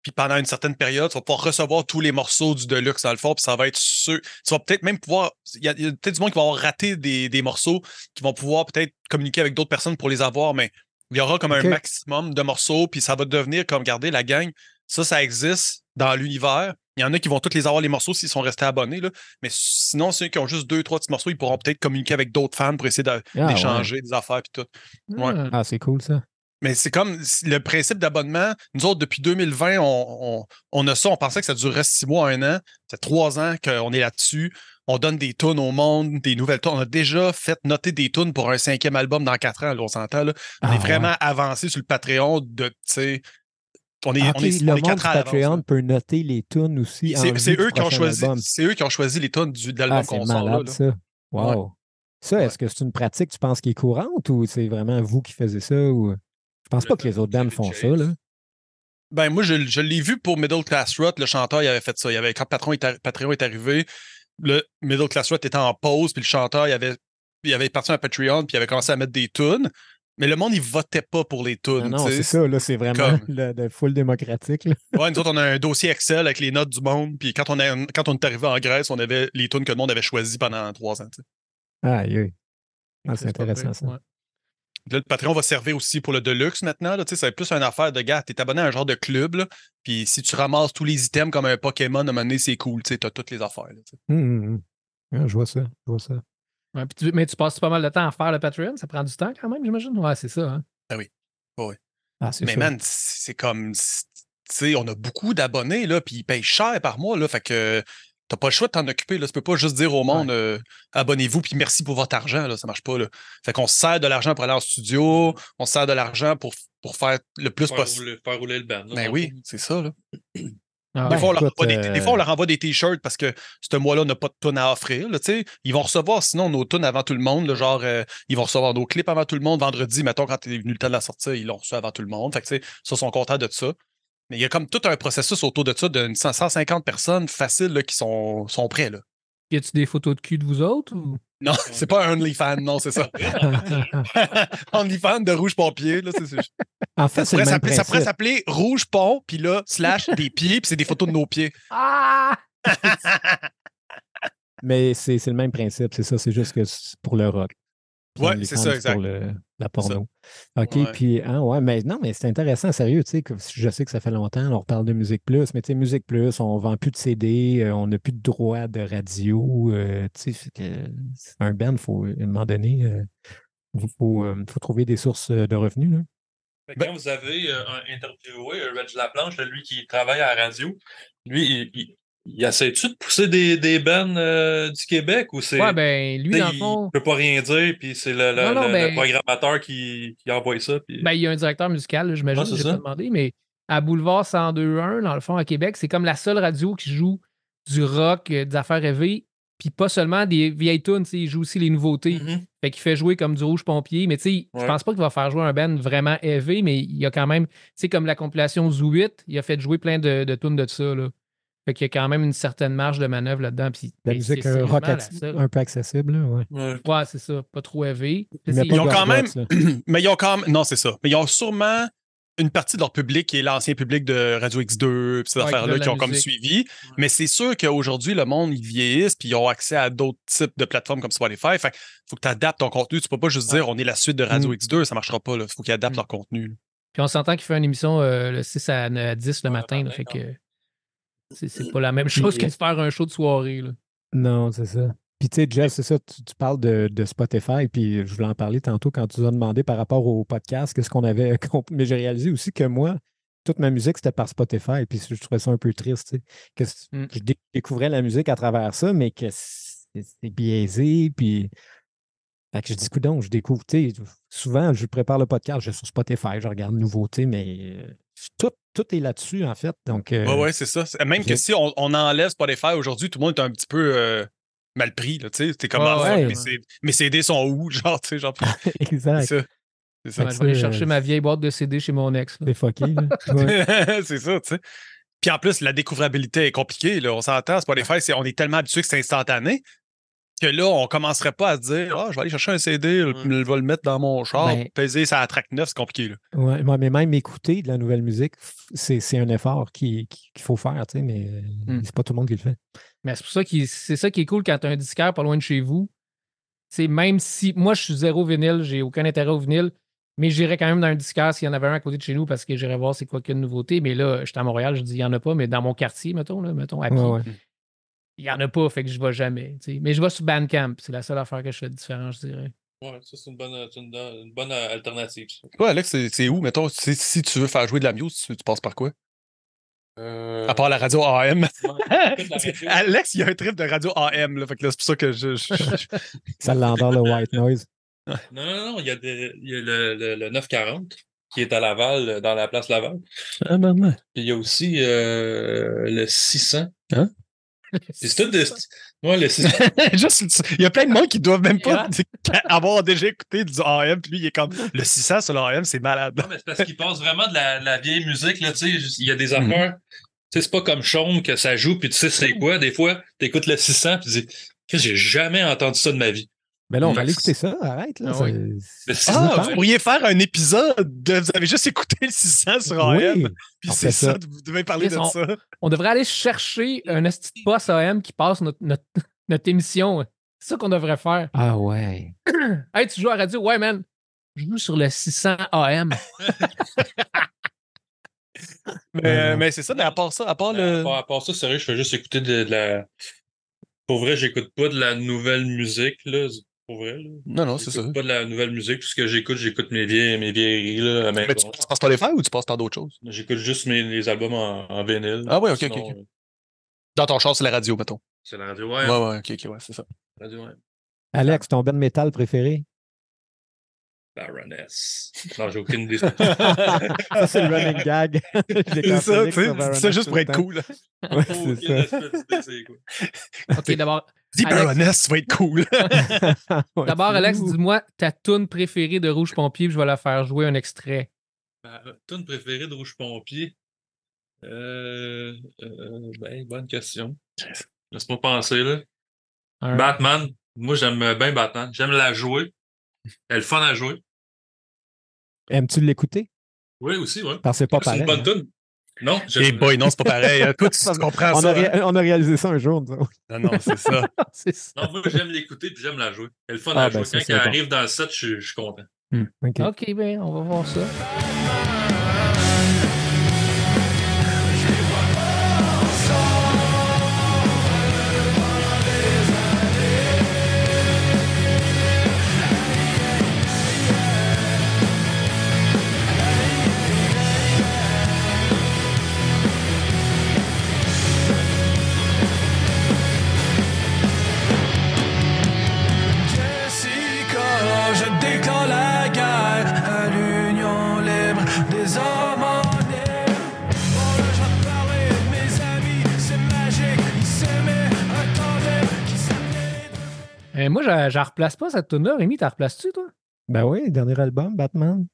puis pendant une certaine période, tu vas pouvoir recevoir tous les morceaux du Deluxe dans le fond, puis ça va être sûr. Tu vas peut-être même pouvoir. Il y a, peut-être du monde qui va avoir raté des, des morceaux, qui vont pouvoir peut-être communiquer avec d'autres personnes pour les avoir, mais il y aura comme un maximum de morceaux, puis ça va devenir comme, regardez, la gang, ça, ça existe dans l'univers. Il y en a qui vont tous les avoir, les morceaux, s'ils sont restés abonnés, là. mais sinon, ceux qui ont juste deux, trois petits morceaux, ils pourront peut-être communiquer avec d'autres fans pour essayer de- Ah, d'échanger des affaires, puis tout. Ouais. Ah. Ah, c'est cool ça. Mais c'est comme le principe d'abonnement. Nous autres, depuis 2020, on, on, on a ça. On pensait que ça durerait six mois, un an. C'est trois ans qu'on est là-dessus. On donne des tunes au monde, des nouvelles tunes. On a déjà fait noter des tunes pour un cinquième album dans quatre ans, là, on s'entend. Là. On Ah, est vraiment ouais. avancé sur le Patreon de, tu sais, on est, on est, le on est monde quatre ans à Patreon peut noter les tunes aussi. C'est eux qui ont choisi, eux qui ont choisi les tunes du, de l'album Ah, c'est qu'on sort là. malade, là. ça. Wow. Ça, est-ce que c'est une pratique, tu penses, qui est courante ou c'est vraiment vous qui faisiez ça? Ou... Je pense Le pas que les autres David font ça, là. Ben, moi, je, je l'ai vu pour Middle Class Rot, le chanteur, il avait fait ça. Il avait, quand Patreon est, Patreon est arrivé, le Middle Class Rot était en pause, puis le chanteur, il avait, il avait parti un Patreon, puis il avait commencé à mettre des tunes. Mais le monde, il votait pas pour les tunes. Non, non, c'est ça, là, c'est vraiment comme- le, le full démocratique. là. Ouais, nous autres, on a un dossier Excel avec les notes du monde, puis quand on, a, quand on est arrivé en Grèce, on avait les tunes que le monde avait choisies pendant trois ans. Ah, c'est pas intéressant, ça. ouais. Là, le Patreon va servir aussi pour le Deluxe maintenant. Là, tu sais, c'est plus une affaire de gars. T'es abonné à un genre de club, là, puis si tu ramasses tous les items comme un Pokémon, à un moment donné, c'est cool. Tu sais, t'as toutes les affaires. là, tu sais. Hum, hum, hum. Ah, je vois ça, je vois ça. Ouais, puis tu- mais tu passes pas mal de temps à faire le Patreon? Ça prend du temps quand même, j'imagine? Ouais, c'est ça. hein. Ah, c'est Mais ça. man, c'est comme. Tu sais, on a beaucoup d'abonnés, là, puis ils payent cher par mois, là. Fait que t'as pas le choix de t'en occuper, là. Tu peux pas juste dire au monde, euh, abonnez-vous, puis merci pour votre argent, là. Ça marche pas, là. Fait qu'on se sert de l'argent pour aller en studio, on se sert de l'argent pour, pour faire le plus possible. faire rouler le band. là, Ben oui, c'est ça, là. Ah, Des, fois, on leur des, des euh, fois, on leur envoie des t-shirts parce que ce mois-là, on n'a pas de tonnes à offrir. Là, tu sais. ils vont recevoir sinon nos tunes avant tout le monde. là, genre, euh, ils vont recevoir nos clips avant tout le monde. Vendredi, mettons, quand est venu le temps de la sortie, ils l'ont reçu avant tout le monde. Fait que, tu sais, ça, ils sont contents de ça. Mais il y a comme tout un processus autour de ça de 150 personnes faciles là, qui sont, sont prêts. Là. Y a-tu des photos de cul de vous autres? Ou... Non, c'est pas un OnlyFans, non, c'est ça. OnlyFans de Rouge Pompier. Là, c'est- c'est- en fait, ça, c'est le pourrait même ça pourrait s'appeler Rouge Pont, puis là, slash des pieds, puis c'est des photos de nos pieds. Ah! Mais c'est c'est le même principe, c'est ça. C'est juste que c'est pour le rock. Ouais, c'est ça, exact. Pour le- la porno. OK, Ouais. puis, ah ouais, mais non, mais c'est intéressant, sérieux, tu sais, que je sais que ça fait longtemps, on reparle de Musique Plus, mais tu sais, Musique Plus, on vend plus de CD, euh, on n'a plus de droits de radio, euh, tu sais, c'est un band, faut, à un moment donné, euh, il faut, euh, faut trouver des sources de revenus, là. Que Ben quand vous avez euh, un interviewé, Reg Laplanche, lui qui travaille à la radio, lui, il, il, il essaie-tu de pousser des, des bands euh, du Québec ou c'est. Ouais, ben, lui, dans le il fond, peut pas rien dire, puis c'est le, le, Non, non, le- ben- le programmateur qui, qui envoie ça. Puis... ben, il y a un directeur musical, j'imagine, j'ai pas demandé, mais à Boulevard 102.1, dans le fond, à Québec, c'est comme la seule radio qui joue du rock, euh, des affaires rêvées, puis pas seulement des vieilles tunes, il joue aussi les nouveautés. Mhm. Fait qu'il fait jouer comme du rouge pompier, mais tu sais, je Ouais. pense pas qu'il va faire jouer un band vraiment élevé, mais il y a quand même, tu sais, comme la compilation Zoo 8, il a fait jouer plein de, de tunes de ça, là. Fait qu'il y a quand même une certaine marge de manœuvre là-dedans. Puis, La ben, musique c'est euh, rock un peu accessible, là, ouais. Ouais. Ouais, c'est ça. Pas trop élevé. Mais Ils ont quand même- là. Mais ils ont quand même. Non, c'est ça. Mais ils ont sûrement une partie de leur public qui est l'ancien public de Radio X2 puis ces Ouais, affaires-là qui ont comme suivi. Mais c'est sûr qu'aujourd'hui, le monde, ils vieillissent puis ils ont accès à d'autres types de plateformes comme Spotify. Fait faut que tu adaptes ton contenu. Tu peux pas juste dire on est la suite de Radio Mm. X2, ça marchera pas. Il faut qu'ils adaptent Mm. leur contenu. là. Puis on s'entend qu'il fait une émission euh, le 6 à, à 10 le Ouais, matin. là, matin, fait que c'est pas la même chose que de faire un show de soirée. Là. Non, c'est ça. Puis tu sais, Jeff, c'est ça, tu, tu parles de, de Spotify, puis je voulais en parler tantôt quand tu nous as demandé par rapport au podcast, qu'est-ce qu'on avait. Mais j'ai réalisé aussi que moi, toute ma musique, c'était par Spotify, puis je trouvais ça un peu triste, tu sais. Que Mm. je dé- découvrais la musique à travers ça, mais que c'est biaisé, puis. Fait que je dis, donc, je découvre, tu sais, souvent, je prépare le podcast, je suis sur Spotify, je regarde nouveautés, mais euh, tout, tout est là-dessus, en fait. Donc, euh, Ouais, ouais, c'est ça. Même que si on, on enlève Spotify aujourd'hui, tout le monde est un petit peu euh, mal pris. là, Tu sais, c'est comme ah, fuck, ouais. CD sont où? Genre, tu sais, genre. c'est exact. ça. C'est ça. Ouais, je vais aller chercher euh, ma vieille boîte de CD chez mon ex. là. C'est fucké, là. C'est ça, tu sais. Puis en plus, la découvrabilité est compliquée. Là. On s'entend, Spotify, c'est, on est tellement habitué que c'est instantané que là, on commencerait pas à se dire Ah, je vais aller chercher un CD, je Ouais. vais le mettre dans mon char, Ben- peser ça à track 9, c'est compliqué. Là. Ouais, ouais, mais même écouter de la nouvelle musique, c'est c'est un effort qui- qui- qu'il faut faire, tu sais, mais Hmm. c'est pas tout le monde qui le fait. Mais c'est pour ça qu'il- c'est ça qui est cool quand tu as un disquaire pas loin de chez vous. C'est même si moi je suis zéro vinyle, j'ai aucun intérêt au vinyle, mais j'irais quand même dans un disquaire s'il y en avait un à côté de chez nous parce que j'irais voir c'est quoi qu'il y a de nouveauté. Mais là, j'étais à Montréal, je dis il n'y en a pas, mais dans mon quartier, mettons, là, mettons, à pied, Ouais, ouais. Il n'y en a pas, fait que je vais jamais. tu sais. Mais je vais sur Bandcamp, c'est la seule affaire que je fais différent, je dirais. Ouais, ça, c'est une bonne, c'est une, une bonne euh, alternative. Alex, c'est, où, mettons, si, si tu veux faire jouer de la musique, tu, tu passes par quoi? Euh, À part la radio AM. ouais. Alex, il y a un trip de radio AM, là, fait que là, c'est pour ça que je. je- je- Ça l'endort le white noise. Non, non, non, il y a, des, il y a le, le, le 940 qui est à Laval, euh, dans la place Laval. Ah, maman. Puis il y a aussi euh, le 600. Hein? C'est tout des. Ouais, le 600. Juste, il y a plein de monde qui doivent même pas avoir déjà écouté du AM, puis lui, il est comme le 600 sur l'AM, c'est malade. Non, mais c'est parce qu'il passe vraiment de la, de la vieille musique, là, tu sais. Il y a des affaires. Tu sais, c'est pas comme Chaume que ça joue, puis tu sais c'est quoi. Des fois, t'écoutes le 600, puis tu dis, que j'ai jamais entendu ça de ma vie. Mais là, on va aller écouter ça, arrête. Là, Ah ça- oui. Le c'est- 600, Ah, vous pourriez faire un épisode de. Vous avez juste écouté le 600 sur AM, Oui, puis c'est ça. ça. vous devez parler de on- ça. On devrait aller chercher un de poste AM qui passe notre, notre, notre émission. C'est ça qu'on devrait faire. Ah ouais. Hey, tu joues à radio? Ouais, man. Je joue sur le 600 AM. Mais, Euh, mais c'est ça, mais à part ça, à part À le. part, à part ça, sérieux, je fais juste écouter de, de la. Pour vrai, j'écoute pas de la nouvelle musique, là. Pour vrai, là. Non, non, c'est ça. Pas de la nouvelle musique. Tout ce que j'écoute, j'écoute mes vieilles, mes vieilleries, là. Mais tu passes par Spotify ou tu passes par d'autres choses? J'écoute juste mes, les albums en, en vinyle. Ah ouais, ok, Sinon, ok, euh, Dans ton char, c'est la radio, mettons. C'est la radio, ouais. Ouais, ouais, ok, ok, ouais, c'est ça. Radio, ouais. Alex, ton band métal préféré? Baroness. Non, j'ai aucune idée. ça, c'est le running gag. C'est ça, tu sais, ça juste pour être cool. Ouais, c'est ça. c'est quoi. OK, d'abord, Dis Alex. Baroness, tu vas être cool. D'abord Alex, dis-moi ta tune préférée de Rouge Pompier, puis je vais la faire jouer un extrait. Ma tune préférée de Rouge Pompier? Euh, euh, ben, bonne question. Laisse-moi penser, là. Un- Batman. Moi, j'aime bien Batman. J'aime la jouer. Elle est fun à jouer. Aimes-tu l'écouter? Oui, aussi, oui. Parce que c'est pas C'est une pareil. bonne hein. tune. Non, j'aime- boy, non, c'est pas pareil. hein. Toi, tu tu comprends On ça. a, hein? on a réalisé ça un jour. Non, non, c'est ça. Non, moi, j'aime l'écouter puis j'aime la jouer. Elle est fun Ah, à ben, jouer. ça, Quand elle bon. arrive dans le set, je suis- je suis content. OK. OK, ben, on va voir ça. Euh, je je la replace pas cette tune-là. Rémi, t'as replaces-tu, toi? Ben oui, dernier album, Batman.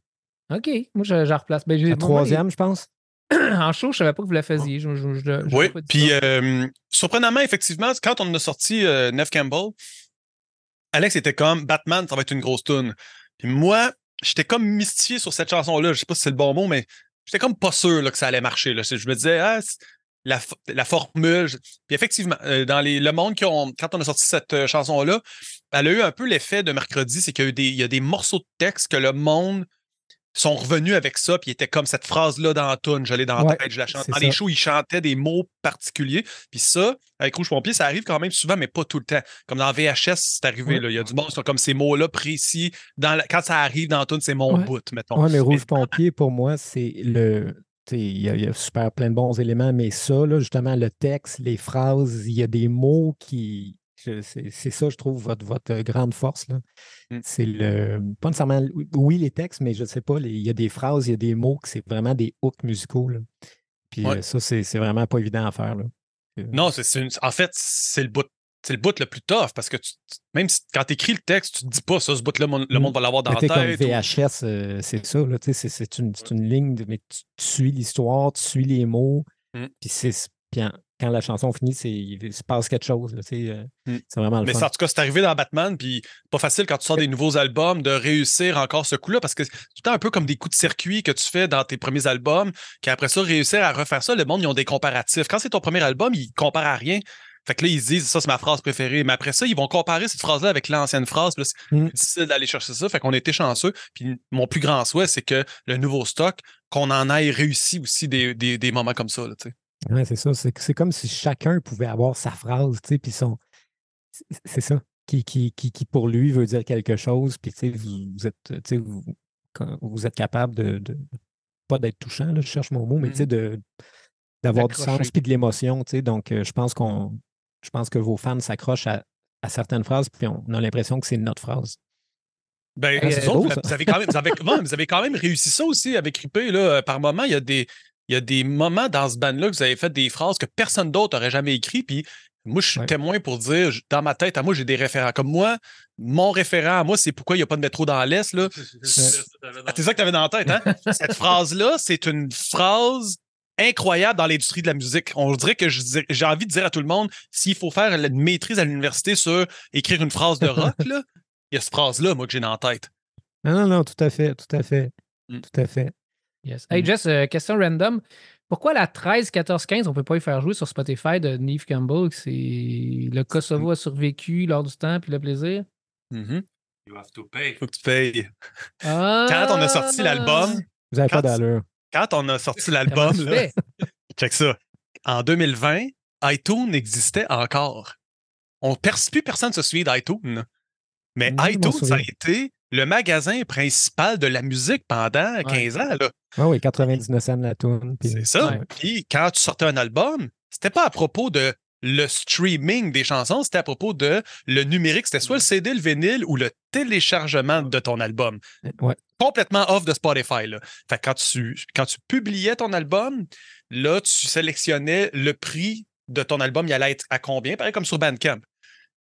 OK. Moi, je, je la replace. Ben, j'ai- Le troisième, je pense. en show, je savais pas que vous la faisiez. Je, je- je- je- Oui, puis euh, surprenamment, effectivement, quand on a sorti euh, Neve Campbell, Alex était comme Batman, ça va être une grosse tune. Puis moi, j'étais comme mystifié sur cette chanson-là. Je sais pas si c'est le bon mot, mais j'étais comme pas sûr là, que ça allait marcher. Là. Je me disais, ah, la, la formule. Puis effectivement, euh, dans les, le monde qui ont, quand on a sorti cette euh, chanson-là, elle a eu un peu l'effet de mercredi, c'est qu'il y, a eu des- il y a des morceaux de texte que le monde sont revenus avec ça, puis était comme cette phrase-là dans la tune, je l'ai dans la Ouais, tête, je la chante. Dans les shows, ils chantaient des mots particuliers. Puis ça, avec Rouge Pompier, ça arrive quand même souvent, mais pas tout le temps. Comme dans VHS, c'est arrivé. Ouais. là. Il y a du monde sont comme ces mots-là précis. Dans la- Quand ça arrive dans la tune, c'est mon Ouais. bout, mettons. Oui, mais Rouge Pompier, pour moi, c'est le. Il y, a- il y a super plein de bons éléments, mais ça, là, justement, le texte, les phrases, il y a des mots qui. C'est ça, je trouve, votre, votre grande force. Mm. C'est le. Pas nécessairement. Oui, les textes, mais je ne sais pas, il y a des phrases, il y a des mots que c'est vraiment des hooks musicaux. là. Puis Ouais. euh, ça, c'est vraiment pas évident à faire. Là. Euh, Non, c'est en fait, c'est le bout. C'est le bout le plus tough parce que tu- même si, quand tu écris le texte, tu te dis pas ça, ce bout-là, le Mm. monde va l'avoir dans la comme tête. ou- VHS, euh, c'est ça, c'est une, une ligne, de, mais tu, tu suis l'histoire, tu suis les mots, Mm. puis c'est- puis en- quand la chanson finit, c'est- il se passe quelque chose. là, euh, Mm. C'est vraiment le Mais fun. en tout cas, c'est arrivé dans Batman, puis pas facile quand tu sors des nouveaux albums de réussir encore ce coup-là, parce que c'est tout le temps un peu comme des coups de circuit que tu fais dans tes premiers albums, qu'après ça, réussir à refaire ça, le monde, ils ont des comparatifs. Quand c'est ton premier album, ils comparent à rien. Fait que là, ils se disent, ça, c'est ma phrase préférée. Mais après ça, ils vont comparer cette phrase-là avec l'ancienne phrase. Puis là, c'est Mm. difficile d'aller chercher ça. Fait qu'on été chanceux. Puis mon plus grand souhait, c'est que le nouveau stock, qu'on en ait réussi aussi des, des- des moments comme ça. Là. Ouais, c'est ça. C'est c'est comme si chacun pouvait avoir sa phrase, tu sais, puis son. c'est- ça. Qui, qui, qui, qui, pour lui, veut dire quelque chose, puis tu sais, vous, vous êtes, tu sais, vous, vous êtes capable de. de- pas d'être touchant, là, je cherche mon mot, mais tu sais, de d'avoir du sens puis de l'émotion, tu sais. Donc, euh, je pense qu'on. Je pense que vos fans s'accrochent à, à certaines phrases, puis on a l'impression que c'est notre phrase. Ben, Hey, vous autres, beau, avez quand même, vous avez, ouais, vous avez quand même réussi ça aussi avec Ripé. Là. Par moment, il y, a des, il y a des moments dans ce band-là que vous avez fait des phrases que personne d'autre n'aurait jamais écrit. Puis moi, je suis Ouais. témoin pour dire, dans ma tête, à moi, j'ai des référents. Comme moi, mon référent à moi, c'est pourquoi il n'y a pas de métro dans l'Est. Là. Ah, c'est ça que tu avais dans la tête, hein? Cette phrase-là, c'est une phrase incroyable dans l'industrie de la musique. On dirait que j'ai envie de dire à tout le monde, s'il faut faire une maîtrise à l'université sur écrire une phrase de rock, là, il y a cette phrase-là, moi, que j'ai dans la tête. Non, non, non, tout à fait, tout à fait. Mm. Tout à fait. Yes. Hey Mm. Jess, euh, question random. Pourquoi la 13, 14, 15, on peut pas y faire jouer sur Spotify de Neve Campbell? que C'est le Kosovo a survécu lors du temps puis le plaisir? Mhm. You have to pay. Faut que tu payes. Ah! Quand on a sorti l'album, Vous n'avez pas Quand- d'allure. quand on a sorti l'album, check ça. En 2020, iTunes existait encore. On plus personne se souvient d'iTunes. Mais iTunes, ça a été le magasin principal de la musique pendant 15 ans. Là. Oui, oui, 99 cents la tourne. C'est ça. Ouais. Puis quand tu sortais un album, c'était pas à propos de le streaming des chansons, c'était à propos de le numérique. C'était soit le CD, le vinyle ou le téléchargement de ton album. Ouais. Complètement off de Spotify. Là. Fait que quand tu, quand tu publiais ton album, là, tu sélectionnais le prix de ton album, il allait être à combien, pareil comme sur Bandcamp.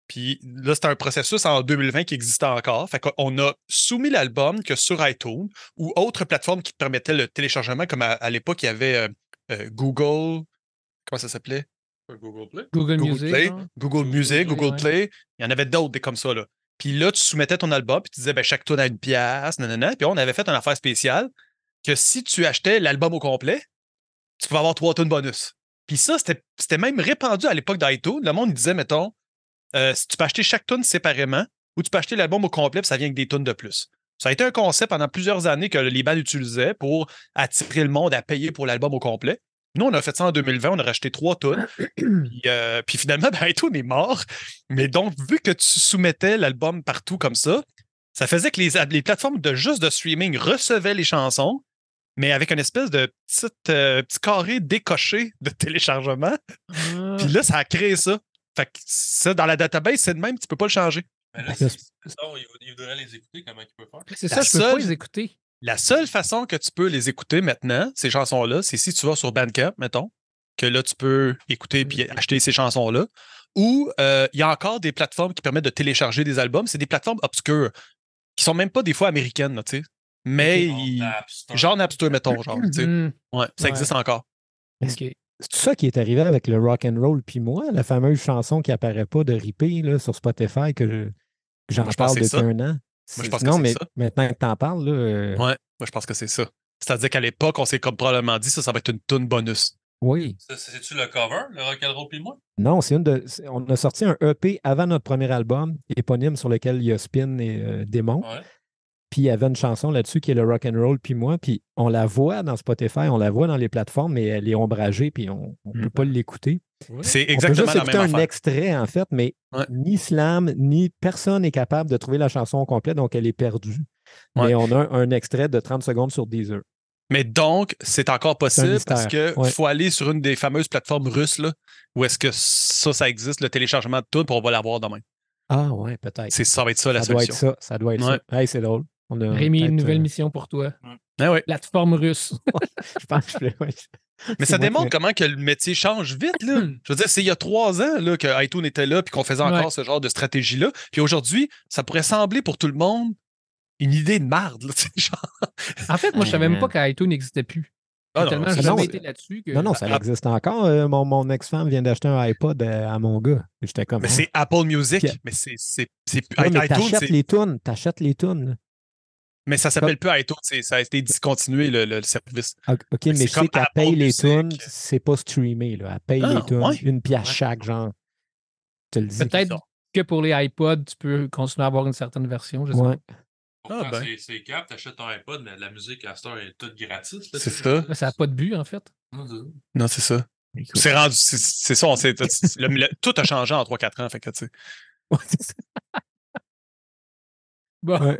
Puis là, c'était un processus en 2020 qui existait encore. Fait qu'on a soumis l'album que sur iTunes ou autre plateforme qui permettait le téléchargement, comme à, à l'époque, il y avait euh, euh, Google. Comment ça s'appelait? Google Play. Google, Google Music. Play, hein? Google Google Music, Play, Google ouais. Play. Il y en avait d'autres des comme ça. Là. Puis là, tu soumettais ton album, puis tu disais, ben, chaque tune a une pièce, nanana. Puis on avait fait une affaire spéciale que si tu achetais l'album au complet, tu pouvais avoir trois tunes bonus. Puis ça, c'était c'était même répandu à l'époque d'iTunes. Le monde disait, mettons, euh, si tu peux acheter chaque tune séparément ou tu peux acheter l'album au complet, puis ça vient avec des tunes de plus. Ça a été un concept pendant plusieurs années que les bands utilisaient pour attirer le monde à payer pour l'album au complet. Nous, on a fait ça en 2020, on a racheté trois tunes. puis, euh, puis finalement, ben, iTunes est mort. Mais donc, vu que tu soumettais l'album partout comme ça, ça faisait que les, les plateformes de juste de streaming recevaient les chansons, mais avec une espèce de petite, euh, petit carré décoché de téléchargement. Ah. Puis là, ça a créé ça. Fait que ça, dans la database, c'est de même, tu peux pas le changer. Mais là, Yes. c'est c'est ça, il voudrait les écouter, comment il peut faire? C'est ça, je peux pas les écouter. La seule façon que tu peux les écouter maintenant, ces chansons-là, c'est si tu vas sur Bandcamp, mettons, que là, tu peux écouter puis acheter ces chansons-là. Ou euh, il y a encore des plateformes qui permettent de télécharger des albums. C'est des plateformes obscures qui sont même pas des fois américaines, là, tu sais. mais Genre Napster. genre Napster, mettons, genre. tu sais. Hmm, Ouais, ça Ouais. existe encore. C'est tout ça qui est arrivé avec le rock and roll puis moi, la fameuse chanson qui apparaît pas de Ripé là, sur Spotify que je- que j'en je parle que depuis un an. je pense que non, c'est mais ça. maintenant que tu en parles, là, euh, Ouais, moi, je pense que c'est ça. C'est-à-dire qu'à l'époque, on s'est comme probablement dit, ça, ça va être une tune bonus. oui. Ça, C'est-tu le cover, le Rock'n'Roll puis moi? Non, c'est une de. On a sorti un EP avant notre premier album, éponyme sur lequel il y a Spin et euh, Démon. Ouais. Puis il y avait une chanson là-dessus qui est le rock and roll puis moi. Puis on la voit dans Spotify, on la voit dans les plateformes, mais elle est ombragée puis on ne peut Mm. pas l'écouter. C'est On peut exactement juste la écouter même un affaire. extrait en fait, mais Ouais. ni Slam ni personne n'est capable de trouver la chanson au complet, donc elle est perdue. Ouais. Mais on a un, un extrait de 30 secondes sur Deezer. Mais donc, c'est encore possible parce qu'il Ouais. faut aller sur une des fameuses plateformes russes, là, où est-ce que ça, ça existe, le téléchargement de tout, puis on va l'avoir demain. Ah ouais, peut-être. C'est ça va être ça la Ça doit solution. être ça. Ça doit être Ouais. ça. Hey, c'est drôle. On a Rémi, une nouvelle euh, mission pour toi. Ah ouais. Plateforme russe. Je pense que je ouais. Mais ça démontre comment que le métier change vite. Là. Je veux dire, c'est il y a trois ans là, que iTunes était là puis qu'on faisait encore Ouais. ce genre de stratégie-là. Puis aujourd'hui, ça pourrait sembler pour tout le monde une idée de marde. Là, genre. En fait, moi, je savais même pas qu'iTunes n'existait plus. Ah J'ai non, jamais non, été là-dessus que. Non, non, ça Ah. existe encore. Euh, mon mon ex-femme vient d'acheter un iPod euh, à mon gars. Et J'étais comme. Mais hein? c'est Apple Music, Puis- mais c'est c'est iTunes, t'achètes les tunes. T'achètes les tunes. Mais ça s'appelle plus iTunes, ça a été discontinué le, le- service. Ah, OK, Mais je sais qu'elle paye les tunes, c'est pas streamé. Là. Elle paye Ah, les tunes, ouais. une pièce Ouais. chaque, genre. Je te le dis. Peut-être que pour les iPods, tu peux continuer à avoir une certaine version. Je sais Ouais. Pourtant, Ah, ben. c'est- c'est cap, t'achètes ton iPod, mais la musique à heure est toute gratis. là, C'est ça. pas. Ça n'a pas de but, en fait. Non, c'est ça. C'est rendu, c'est c'est ça, on sait, le- le- tout a changé en 3-4 ans, fait que, tu sais. Bon. Ouais.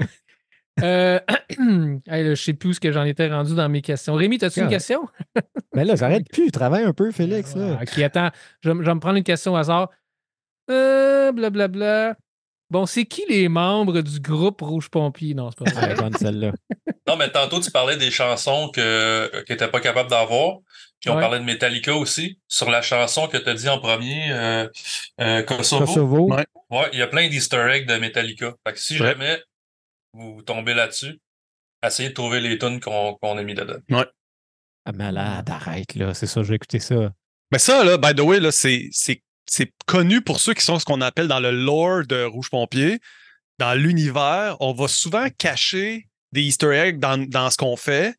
Euh, hey, là, je sais plus où ce que j'en étais rendu dans mes questions. Rémi, as-tu une question? Mais là, j'arrête plus. Travaille un peu, Félix. là. Ah, ok, attends. Je, vais- je vais me prendre une question au hasard. Euh, blablabla. Bon, c'est qui les membres du groupe Rouge Pompier? Non, c'est pas bonne, celle-là. Non, mais tantôt, tu parlais des chansons que, que t'étais pas capable d'avoir. Puis on Ouais. parlait de Metallica aussi. Sur la chanson que tu as dit en premier, euh, euh, Kosovo. Kosovo. Ouais. Ouais, il y a plein d'easter eggs de Metallica. Fait que si Ouais. jamais vous tombez là-dessus, essayez de trouver les tunes qu'on a mis dedans. Ah, malade, arrête, là. C'est ça, j'ai écouté ça. Mais ça, là, by the way, là, c'est, c'est, c'est connu pour ceux qui sont ce qu'on appelle dans le lore de Rouge Pompier. Dans l'univers, on va souvent cacher des Easter eggs dans, dans ce qu'on fait.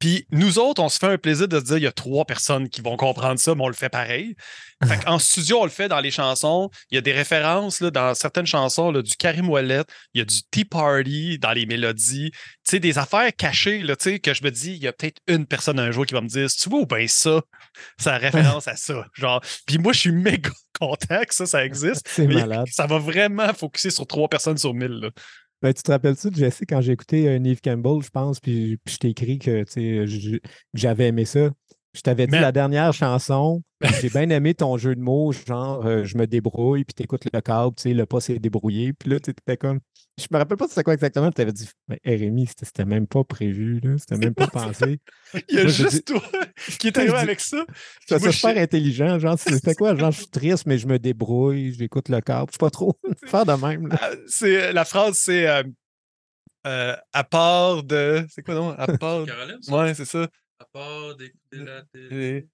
Puis nous autres, on se fait un plaisir de se dire il y a trois personnes qui vont comprendre ça, mais on le fait pareil. Fait en studio, on le fait dans les chansons. Il y a des références là, dans certaines chansons, là, du Karim Ouellet, il y a du Tea Party dans les mélodies. Tu sais, des affaires cachées, là, tu sais, que je me dis, il y a peut-être une personne un jour qui va me dire, tu vois ou bien ça, ça a référence à ça. Genre, puis moi, je suis méga content que ça, ça existe. C'est malade. Ça va vraiment focuser sur trois personnes sur mille. là. Ben, tu te rappelles-tu de Jesse quand j'ai écouté euh, Neve Campbell, je pense, puis, puis je t'ai écrit que j'avais aimé ça. Je t'avais dit Mais- la dernière chanson, j'ai bien aimé ton jeu de mots, genre euh, je me débrouille, puis t'écoutes le câble, tu sais, le pas s'est débrouillé, puis là, tu étais comme. Je me rappelle pas c'était quoi exactement, tu avais dit, mais Rémi, c'était même pas prévu, là, c'était même pas pensé. Il y a juste dit- toi qui est arrivé avec ça. C'est je super intelligent, genre, c'était quoi? Genre, je suis triste, mais je me débrouille, j'écoute le câble, je sais pas trop faire de même. là. Ah, c'est, la phrase, c'est euh, euh, à part de. C'est quoi non? À part. Caroline, ouais, c'est ça. À part d'écouter la télé.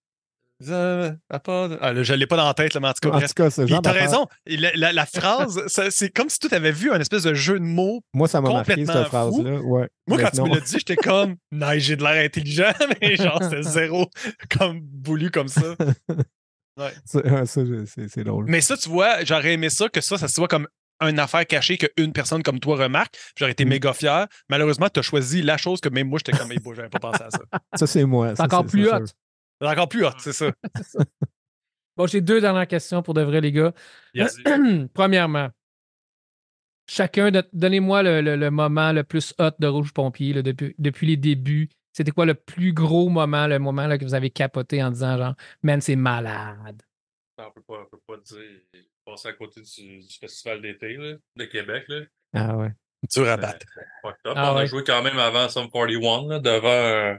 Ah, je l'ai pas dans la tête, là, mais en tout cas, En tout cas, ce Puis genre t'as raison. La, la- la phrase, c'est comme si tu avais vu un espèce de jeu de mots. Moi, ça m'a marqué, complètement cette fou. phrase-là. Ouais. Moi, Mais quand tu me l'as dit, j'étais comme, non, j'ai de l'air intelligent, mais genre, c'était zéro comme voulu comme ça. Ça, ça, je- c'est c'est drôle. Mais ça, tu vois, j'aurais aimé ça, que ça, ça soit comme une affaire cachée qu'une personne comme toi remarque. J'aurais été Mm. méga fier. Malheureusement, tu as choisi la chose que même moi, j'étais comme, hey, j'avais pas pensé à ça. Ça, c'est moi. C'est ça, encore plus c'est hot. C'est encore plus hot, c'est ça. Bon, j'ai deux dernières questions pour de vrai, les gars. Yes. Premièrement, chacun, de- donnez-moi le, le- le moment le plus hot de Rouge Pompier là, depuis, depuis les débuts. C'était quoi le plus gros moment, le moment là, que vous avez capoté en disant genre, man, c'est malade? On peut pas, on peut pas dire. Passer à côté du, du festival d'été de Québec. Là. Ah ouais. Dur à battre. Ah on a joué quand même avant Sum 41 là, devant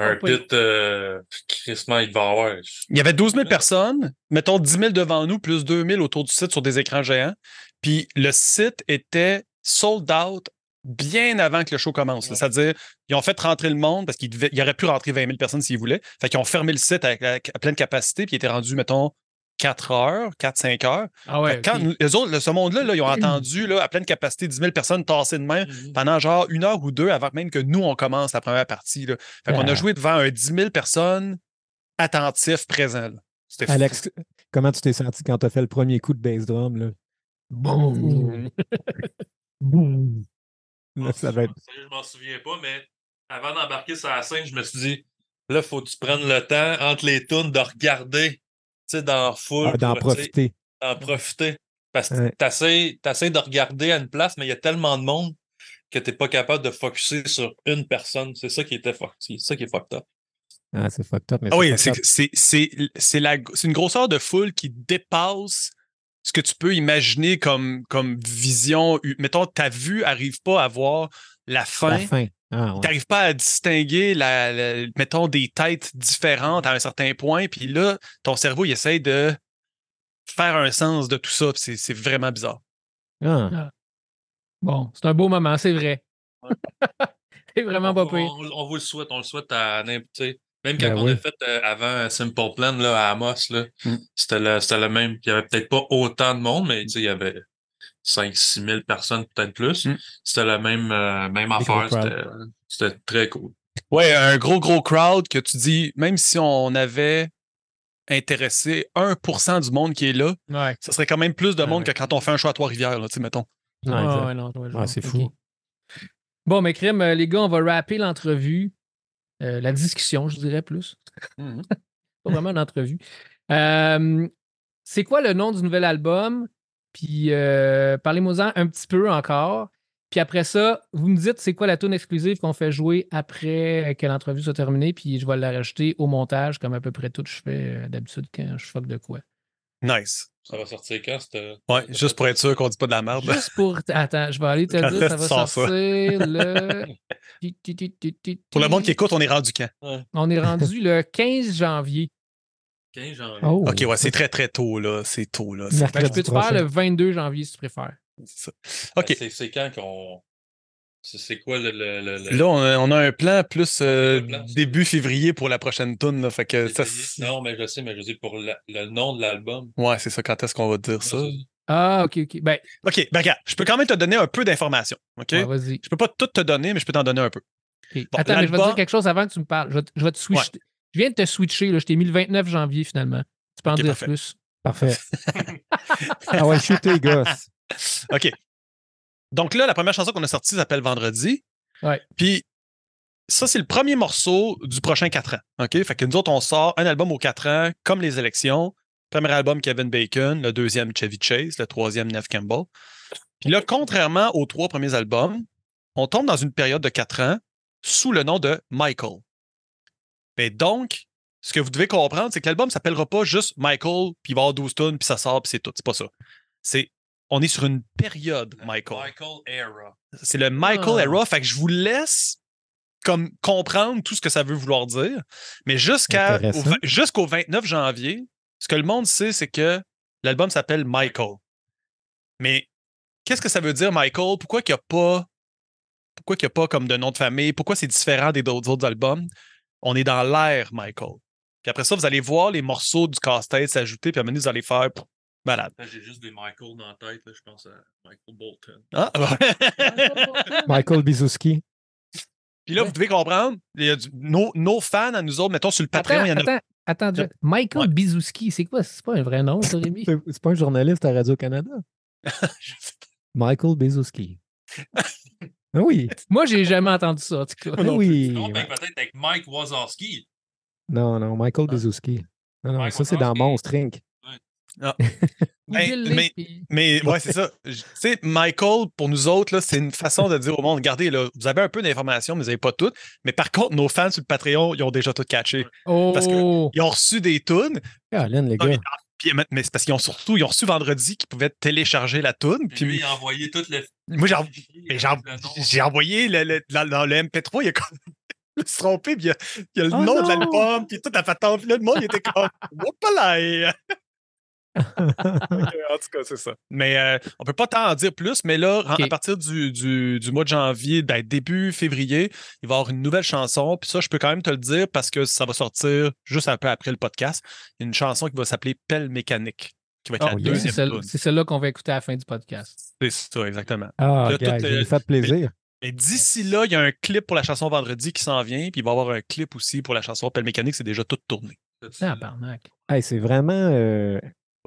un, pit euh, crissement, il devait avoir. Il y avait 12 000 personnes, mettons 10 000 devant nous, plus 2 000 autour du site sur des écrans géants. Puis le site était sold out bien avant que le show commence. C'est-à-dire, ils ont fait rentrer le monde parce qu'ils devaient- ils auraient pu rentrer 20 000 personnes s'ils voulaient. Fait qu'ils ont fermé le site à, à- à pleine capacité, puis il était rendu, mettons, 4 heures, 4-5 heures. Ah ouais. Quand autres, ce monde-là, là, ils ont entendu là, à pleine capacité 10 000 personnes tasser de main Mhm. pendant genre une heure ou deux avant même que nous, on commence la première partie. Là. Fait qu'on Ah. a joué devant un 10 000 personnes attentifs, présents. Alex, comment tu t'es senti quand tu as fait le premier coup de bass drum? Là? Boum! Boum! Là, ça va être... Je m'en souviens pas, mais avant d'embarquer sur la scène, je me suis dit, là, faut que tu prennes le temps entre les tunes de regarder, sais, dans la foule. Ah, d'en tu profiter. d'en profiter. Parce que Ouais. t'essayes, t'essayes de regarder à une place, mais il y a tellement de monde que t'es pas capable de focuser sur une personne. C'est ça qui était fuck- c'est ça qui est fucked up. Ah, c'est fucked up. Mais Ah oui, c'est up. c'est- c'est- c'est la- c'est une grosseur de foule qui dépasse ce que tu peux imaginer comme, comme vision. Mettons, ta vue n'arrive pas à voir la fin. La fin. Ah, ouais. Tu n'arrives pas à distinguer, la, la- mettons, des têtes différentes à un certain point. Puis là, ton cerveau, il essaye de faire un sens de tout ça. puis C'est c'est vraiment bizarre. Ah. Bon, c'est un beau moment, c'est vrai. c'est vraiment on, pas on- pire. on- on vous le souhaite, on le souhaite à n'importe. Même quand Ben on oui. a fait euh, avant Simple Plan là, à Amos, là, Mm. c'était le, c'était le même. Il n'y avait peut-être pas autant de monde, mais tu sais, il y avait 5-6 000 personnes, peut-être plus. Mm. C'était la même, euh, même affaire. C'était, c'était très cool. Ouais, un gros, gros crowd que tu dis, même si on avait intéressé 1% du monde qui est là, Ouais. ça serait quand même plus de monde ouais. que quand on fait un choix à Trois-Rivières, là, tu sais, mettons. Ouais, Ah, ouais, c'est fou. Bon, mais crème, euh, les gars, on va rapper l'entrevue. Euh, la discussion, je dirais plus. Mhm. Pas vraiment une entrevue. Euh, c'est quoi le nom du nouvel album? Puis euh, parlez-moi-en un petit peu encore. Puis après ça, vous me dites c'est quoi la tune exclusive qu'on fait jouer après que l'entrevue soit terminée. Puis je vais la rajouter au montage, comme à peu près tout je fais euh, d'habitude quand je fuck de quoi. Nice. Ça va sortir quand? C'était... Ouais, juste pour être sûr qu'on dit pas de la merde. Juste pour. Attends, je vais aller te le dire, ça va sortir le. Pour le monde qui écoute, on est rendu quand? On est rendu le 15 janvier. 15 janvier. Oh. OK, ouais, c'est très, très tôt, là. C'est tôt, là. Ben, je peux te faire le 22 janvier si tu préfères. c'est ça. OK. C'est, c'est quand qu'on. C'est, quoi le. le, le- le- Là, on a, on a un plan plus euh, plan, début février pour la prochaine tune. Là, fait que le- ça, le- c'est- Non, mais je sais, mais je dis pour la- le nom de l'album. ouais, c'est ça. Quand est-ce qu'on va dire ça? Ah, ok, ok. Ben, OK, ben regarde, je peux quand même te donner un peu d'informations. OK? ouais, vas-y. Je peux pas tout te donner, mais je peux t'en donner un peu. Bon, Attends, mais je vais te dire quelque chose avant que tu me parles. Je vais te, je vais te switcher. Je viens de te switcher. Là. Je t'ai mis le 29 janvier finalement. Tu peux en Ok, dire parfait. plus? Parfait. ah ouais, shooter, gosses. OK. Donc là, la première chanson qu'on a sortie s'appelle Vendredi. Ouais. Puis ça, c'est le premier morceau du prochain 4 ans. OK? Fait que nous autres, on sort un album aux 4 ans, comme les élections. Premier album, Kevin Bacon. Le deuxième, Chevy Chase. Le troisième, Nev Campbell. Puis là, contrairement aux trois premiers albums, on tombe dans une période de 4 ans sous le nom de Michael. Mais donc, ce que vous devez comprendre, c'est que l'album ne s'appellera pas juste Michael, puis il va y avoir 12 tunes, puis ça sort, puis c'est tout. C'est pas ça. C'est on est sur une période Michael. Michael Era. C'est le Michael Ah. era. Fait que je vous laisse comme comprendre tout ce que ça veut vouloir dire. Mais jusqu'à au jusqu'au 29 janvier, ce que le monde sait, c'est que l'album s'appelle Michael. Mais qu'est-ce que ça veut dire Michael? Pourquoi qu'il n'y a pas. Pourquoi qu'il n'y a pas comme de nom de famille? Pourquoi c'est différent des autres albums? On est dans l'ère Michael. Puis après ça, vous allez voir les morceaux du casse-tête s'ajouter, puis à un moment donné, vous allez faire malade. J'ai juste des Michael dans la tête. là, Je pense à Michael Bolton. Ah, ouais. Michael Bizouski. Puis là, vous devez comprendre, il y a du- nos, nos fans à nous autres, mettons sur le Patreon, Attends, il y en a. attends. Michael Ouais. Bizouski, c'est quoi? C'est pas un vrai nom, ça, Rémi? C'est pas un journaliste à Radio-Canada? Michael Bezouski. Ah oui. Moi, j'ai jamais entendu ça, en tout cas. Ah oui. Non, ben, peut-être avec Mike Wazowski. Non, non, Michael Bezouski. Non, non, Mike ça, c'est dans. Monstre Inc. Mais- Mais ouais, c'est ça. Tu sais, Michael, pour nous autres, là, c'est une façon de dire au monde, regardez, là, vous avez un peu d'informations, mais vous n'avez pas toutes. Mais par contre, nos fans sur le Patreon, ils ont déjà tout catché. Oh! Parce que- Ils ont reçu des tunes, Caroline, les Ah, mais- gars. Puis, mais c'est parce qu'ils ont surtout, ils ont reçu vendredi qu'ils pouvaient télécharger la tune. Puis lui, il a envoyé tout le. moi, j'ai, j'ai envoyé le, le- dans, dans le MP3, il y a comme. Je me suis trompé, puis il y a, il y a le Oh nom de non! l'album, puis toute la patente. Puis là, le monde, il était comme. Whoopalaï! en tout cas, c'est ça. Mais euh, on peut pas tant en dire plus, mais là, à partir du, du- du mois de janvier, ben, début février, il va y avoir une nouvelle chanson. Puis ça, je peux quand même te le dire parce que ça va sortir juste un peu après le podcast. Il y a une chanson qui va s'appeler Pelle mécanique, qui va être Oh, la yes. C'est deuxième c'est celle-là qu'on va écouter à la fin du podcast. C'est ça, exactement. Ah, euh, plaisir. Et d'ici là, il y a un clip pour la chanson Vendredi qui s'en vient, puis il va y avoir un clip aussi pour la chanson Pelle mécanique. C'est déjà tout tourné. Ah, barnac. Hey, c'est vraiment euh,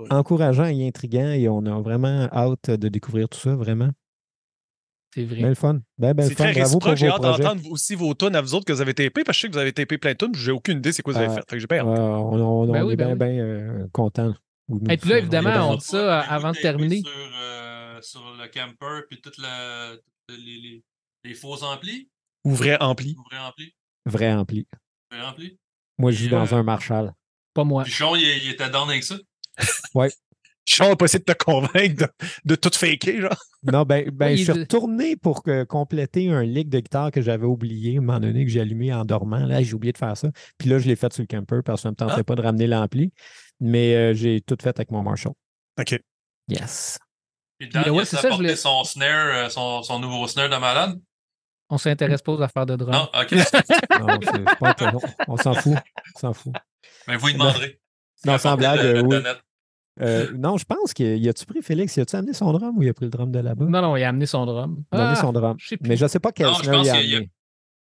encourageant et intriguant et on a vraiment hâte de découvrir tout ça, vraiment. C'est vrai. Bien le fun. Ben, ben C'est fun. très Bravo pour réciproque. J'ai vos hâte projets. d'entendre aussi vos tunes à vous autres que vous avez tapé, parce que je sais que vous avez tapé plein de tunes. J'ai aucune idée c'est quoi vous avez Ah, fait. Fait que j'ai bien hâte. Ouais, on, on- on Ben oui, est bien, oui. bien euh, contents. Et puis là, évidemment, on dit ça euh, avant de terminer. Sur, euh, sur le camper, puis toutes les, les, les faux amplis, Ou vrai ampli. ou vrais amplis, Vrai ampli. vrais amplis. Moi, je vis dans euh, un Marshall. Pas moi. Pichon, il, il était down avec ça. Je suis pas essayer de te convaincre de, de tout faker, genre. Non, ben, ben Oui, je suis retourné pour que- compléter un lick de guitare que j'avais oublié à un moment donné, que j'ai allumé en dormant. Là, j'ai oublié de faire ça. Puis là, je l'ai fait sur le camper parce que ça ne me tentait Ah. pas de ramener l'ampli. Mais euh, j'ai tout fait avec mon Marshall. OK. Yes. Puis Dan, ouais, il a ça, je apporté son snare, euh, son, son nouveau snare de malade. On s'intéresse pas aux affaires de drum. Non, ok. Non, c'est pas que- on s'en fout. On s'en fout. Mais vous lui demanderez. Non, sans blague, euh, oui. Euh, non, je pense qu'il y a-tu pris Félix? Y a-tu amené son drum ou il a pris le drum de là-bas? Non, non, il a amené son drum. Il a amené Ah, son drum. sais plus. Mais je ne sais pas quel Non, je pense il a qu'il a- amené.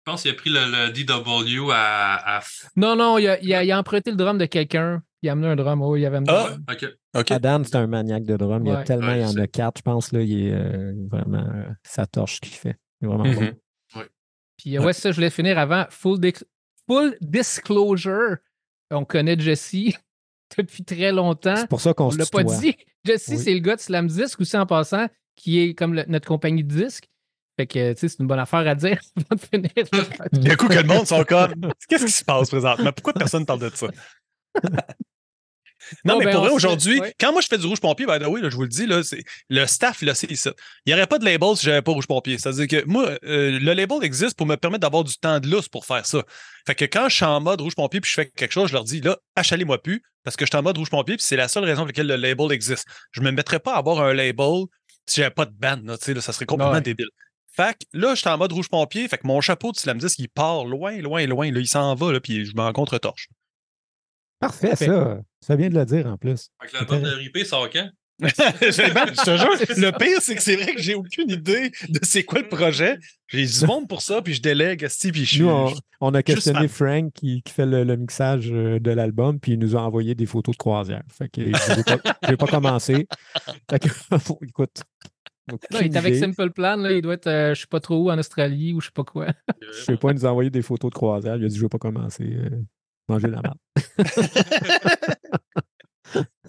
Je pense qu'il a pris le, le DW à, à... Non, non, il a, il a- il a emprunté le drum de quelqu'un. Il a amené un drum. Oh, il avait amené Ah. un drum. OK. OK. Adam, c'est un maniaque de drum. Il y a Ouais. tellement, il y en a quatre, je pense. Là, il est euh, vraiment euh, sa torche ce qu'il fait. Il est vraiment bon. Puis euh, ouais, ça, je voulais finir avant. Full, full disclosure. On connaît Jesse depuis très longtemps. C'est pour ça qu'on On se l'a pas dit. Jesse, Oui. c'est le gars de Slam Disc aussi en passant, qui est comme le- notre compagnie de disques. Fait que, tu sais, c'est une bonne affaire à dire avant de finir. D'un coup, que le monde sont comme. Qu'est-ce qui se passe présentement? Pourquoi personne parle de ça? Non, Bon, mais ben, pour vrai, aujourd'hui, ouais. quand moi je fais du rouge pompier, by the way, là, je vous le dis, là, c'est, le staff, là, c'est ici. Il n'y aurait pas de label si j'avais pas rouge pompier. C'est-à-dire que moi, euh, le label existe pour me permettre d'avoir du temps de lousse pour faire ça. Fait que quand je suis en mode rouge pompier puis je fais quelque chose, je leur dis, là, achalez-moi plus, parce que je suis en mode rouge pompier puis c'est la seule raison pour laquelle le label existe. Je me mettrais pas à avoir un label si j'avais pas de band, là, tu sais, là, ça serait complètement Ouais. débile. Fait que là, je suis en mode rouge pompier, fait que mon chapeau de Slam Disc, il part loin, loin, loin, là, il s'en va, là, puis je m'en contre-torche. Parfait, Parfait. ça. Ça vient de le dire en plus. Fait que l'album de Ripé sort quand? J'ai- je te jure, le pire, c'est que c'est vrai que j'ai aucune idée de c'est quoi le projet. J'ai du monde pour ça, puis je délègue, puis je suis. Nous, on, on a questionné. Frank qui, qui fait le, le mixage euh, de l'album, puis il nous a envoyé des photos de croisière. Fait que je n'ai pas, j'ai pas commencé. Fait que, écoute. Non, il est avec. Simple Plan. Là, il doit être, euh, je sais pas trop où, en Australie ou je sais pas quoi. Je sais pas, il nous a envoyé des photos de croisière. Il a dit Je veux pas commencer. euh, manger la merde.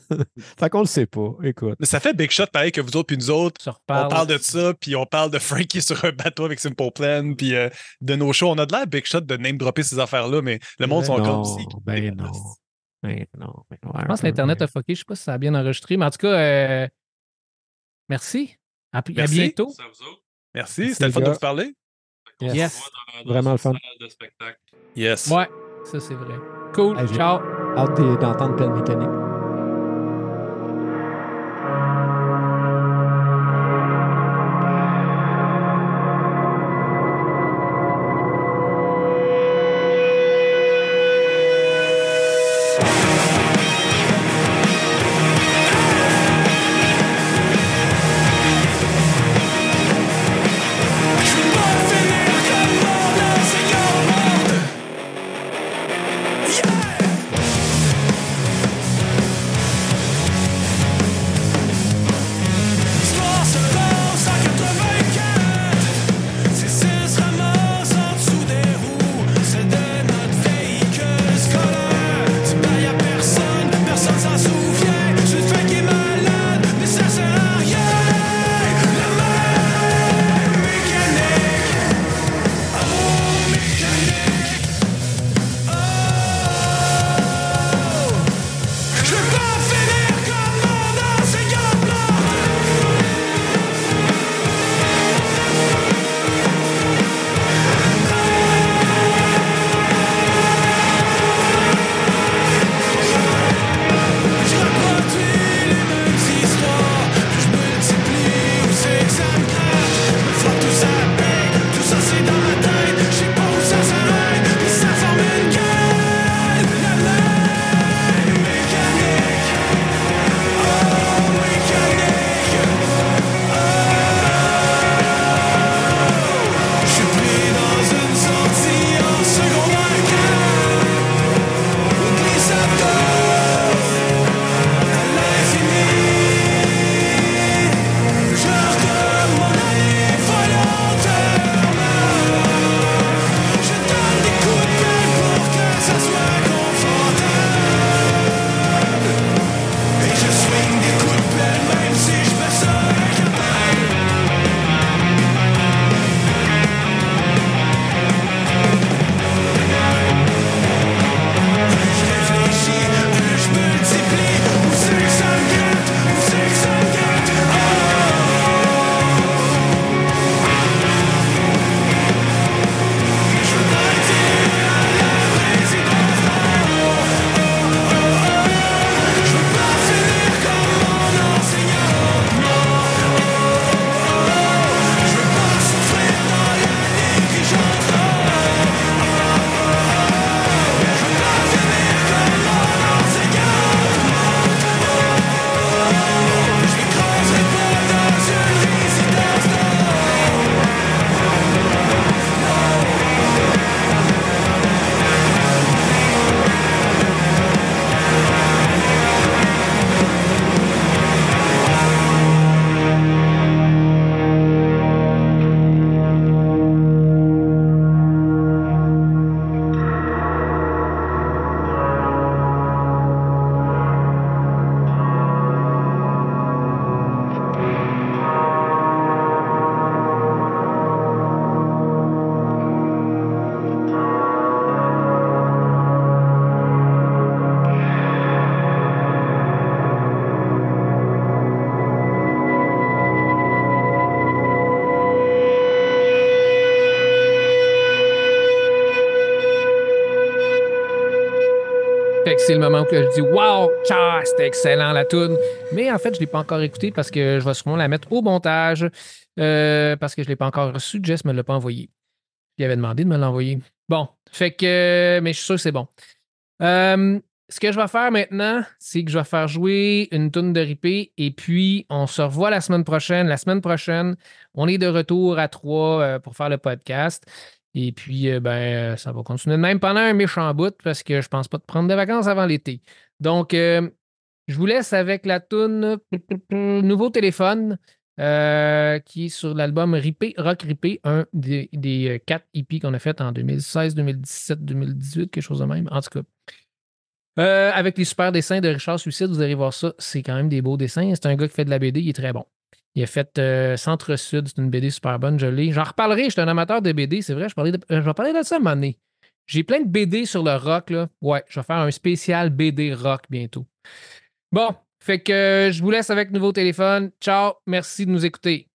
fait qu'on le sait pas. Écoute. Mais ça fait big shot pareil que vous autres, puis nous autres. On parle de ça, puis on parle de Frankie sur un bateau avec Simple Plan, puis euh, de nos shows. On a de l'air big shot de name dropper ces affaires-là, mais le monde sont non, comme si. ben non. Ben non. Ben non, Je pense que l'Internet a fucké. Je sais pas si ça a bien enregistré, mais en tout cas, euh, merci. À, à bientôt. Ça vous autres? Merci, Merci, c'était le fun de vous parler. On Yes. se Yes. revoit dans- dans Vraiment le fun. salle de spectacle. Yes. Ouais, ça c'est vrai. Cool. Ciao. Hâte de- d'entendre plein mécanique. C'est le moment où je dis Wow, tcha, c'était excellent la tune. Mais en fait, je ne l'ai pas encore écouté parce que je vais sûrement la mettre au montage. euh, parce que je ne l'ai pas encore reçu. Jess ne me l'a pas envoyé. Il avait demandé de me l'envoyer. Bon, fait que. Mais je suis sûr que c'est bon. Euh, ce que je vais faire maintenant, c'est que je vais faire jouer une tune de ripé et puis on se revoit la semaine prochaine. La semaine prochaine, on est de retour à trois euh, pour faire le podcast. Et puis, euh, ben, ça va continuer même pendant un méchant bout parce que je pense pas de prendre des vacances avant l'été. Donc, euh, je vous laisse avec la tune Nouveau téléphone euh, qui est sur l'album Ripé, Rock Ripé, un des, des quatre hippies qu'on a fait en 2016, 2017, 2018, quelque chose de même. En tout cas. Avec les super dessins de Richard Suicide, vous allez voir ça. C'est quand même des beaux dessins. C'est un gars qui fait de la BD, il est très bon. Il a fait euh, Centre-Sud, c'est une BD super bonne, je. J'en reparlerai, je suis un amateur de BD, c'est vrai, je, parlais de- euh, je vais parler de ça à. J'ai plein de BD sur le rock, là. Ouais, je vais faire un spécial BD rock bientôt. Bon, fait que euh, je vous laisse avec nouveau téléphone. Ciao, merci de nous écouter.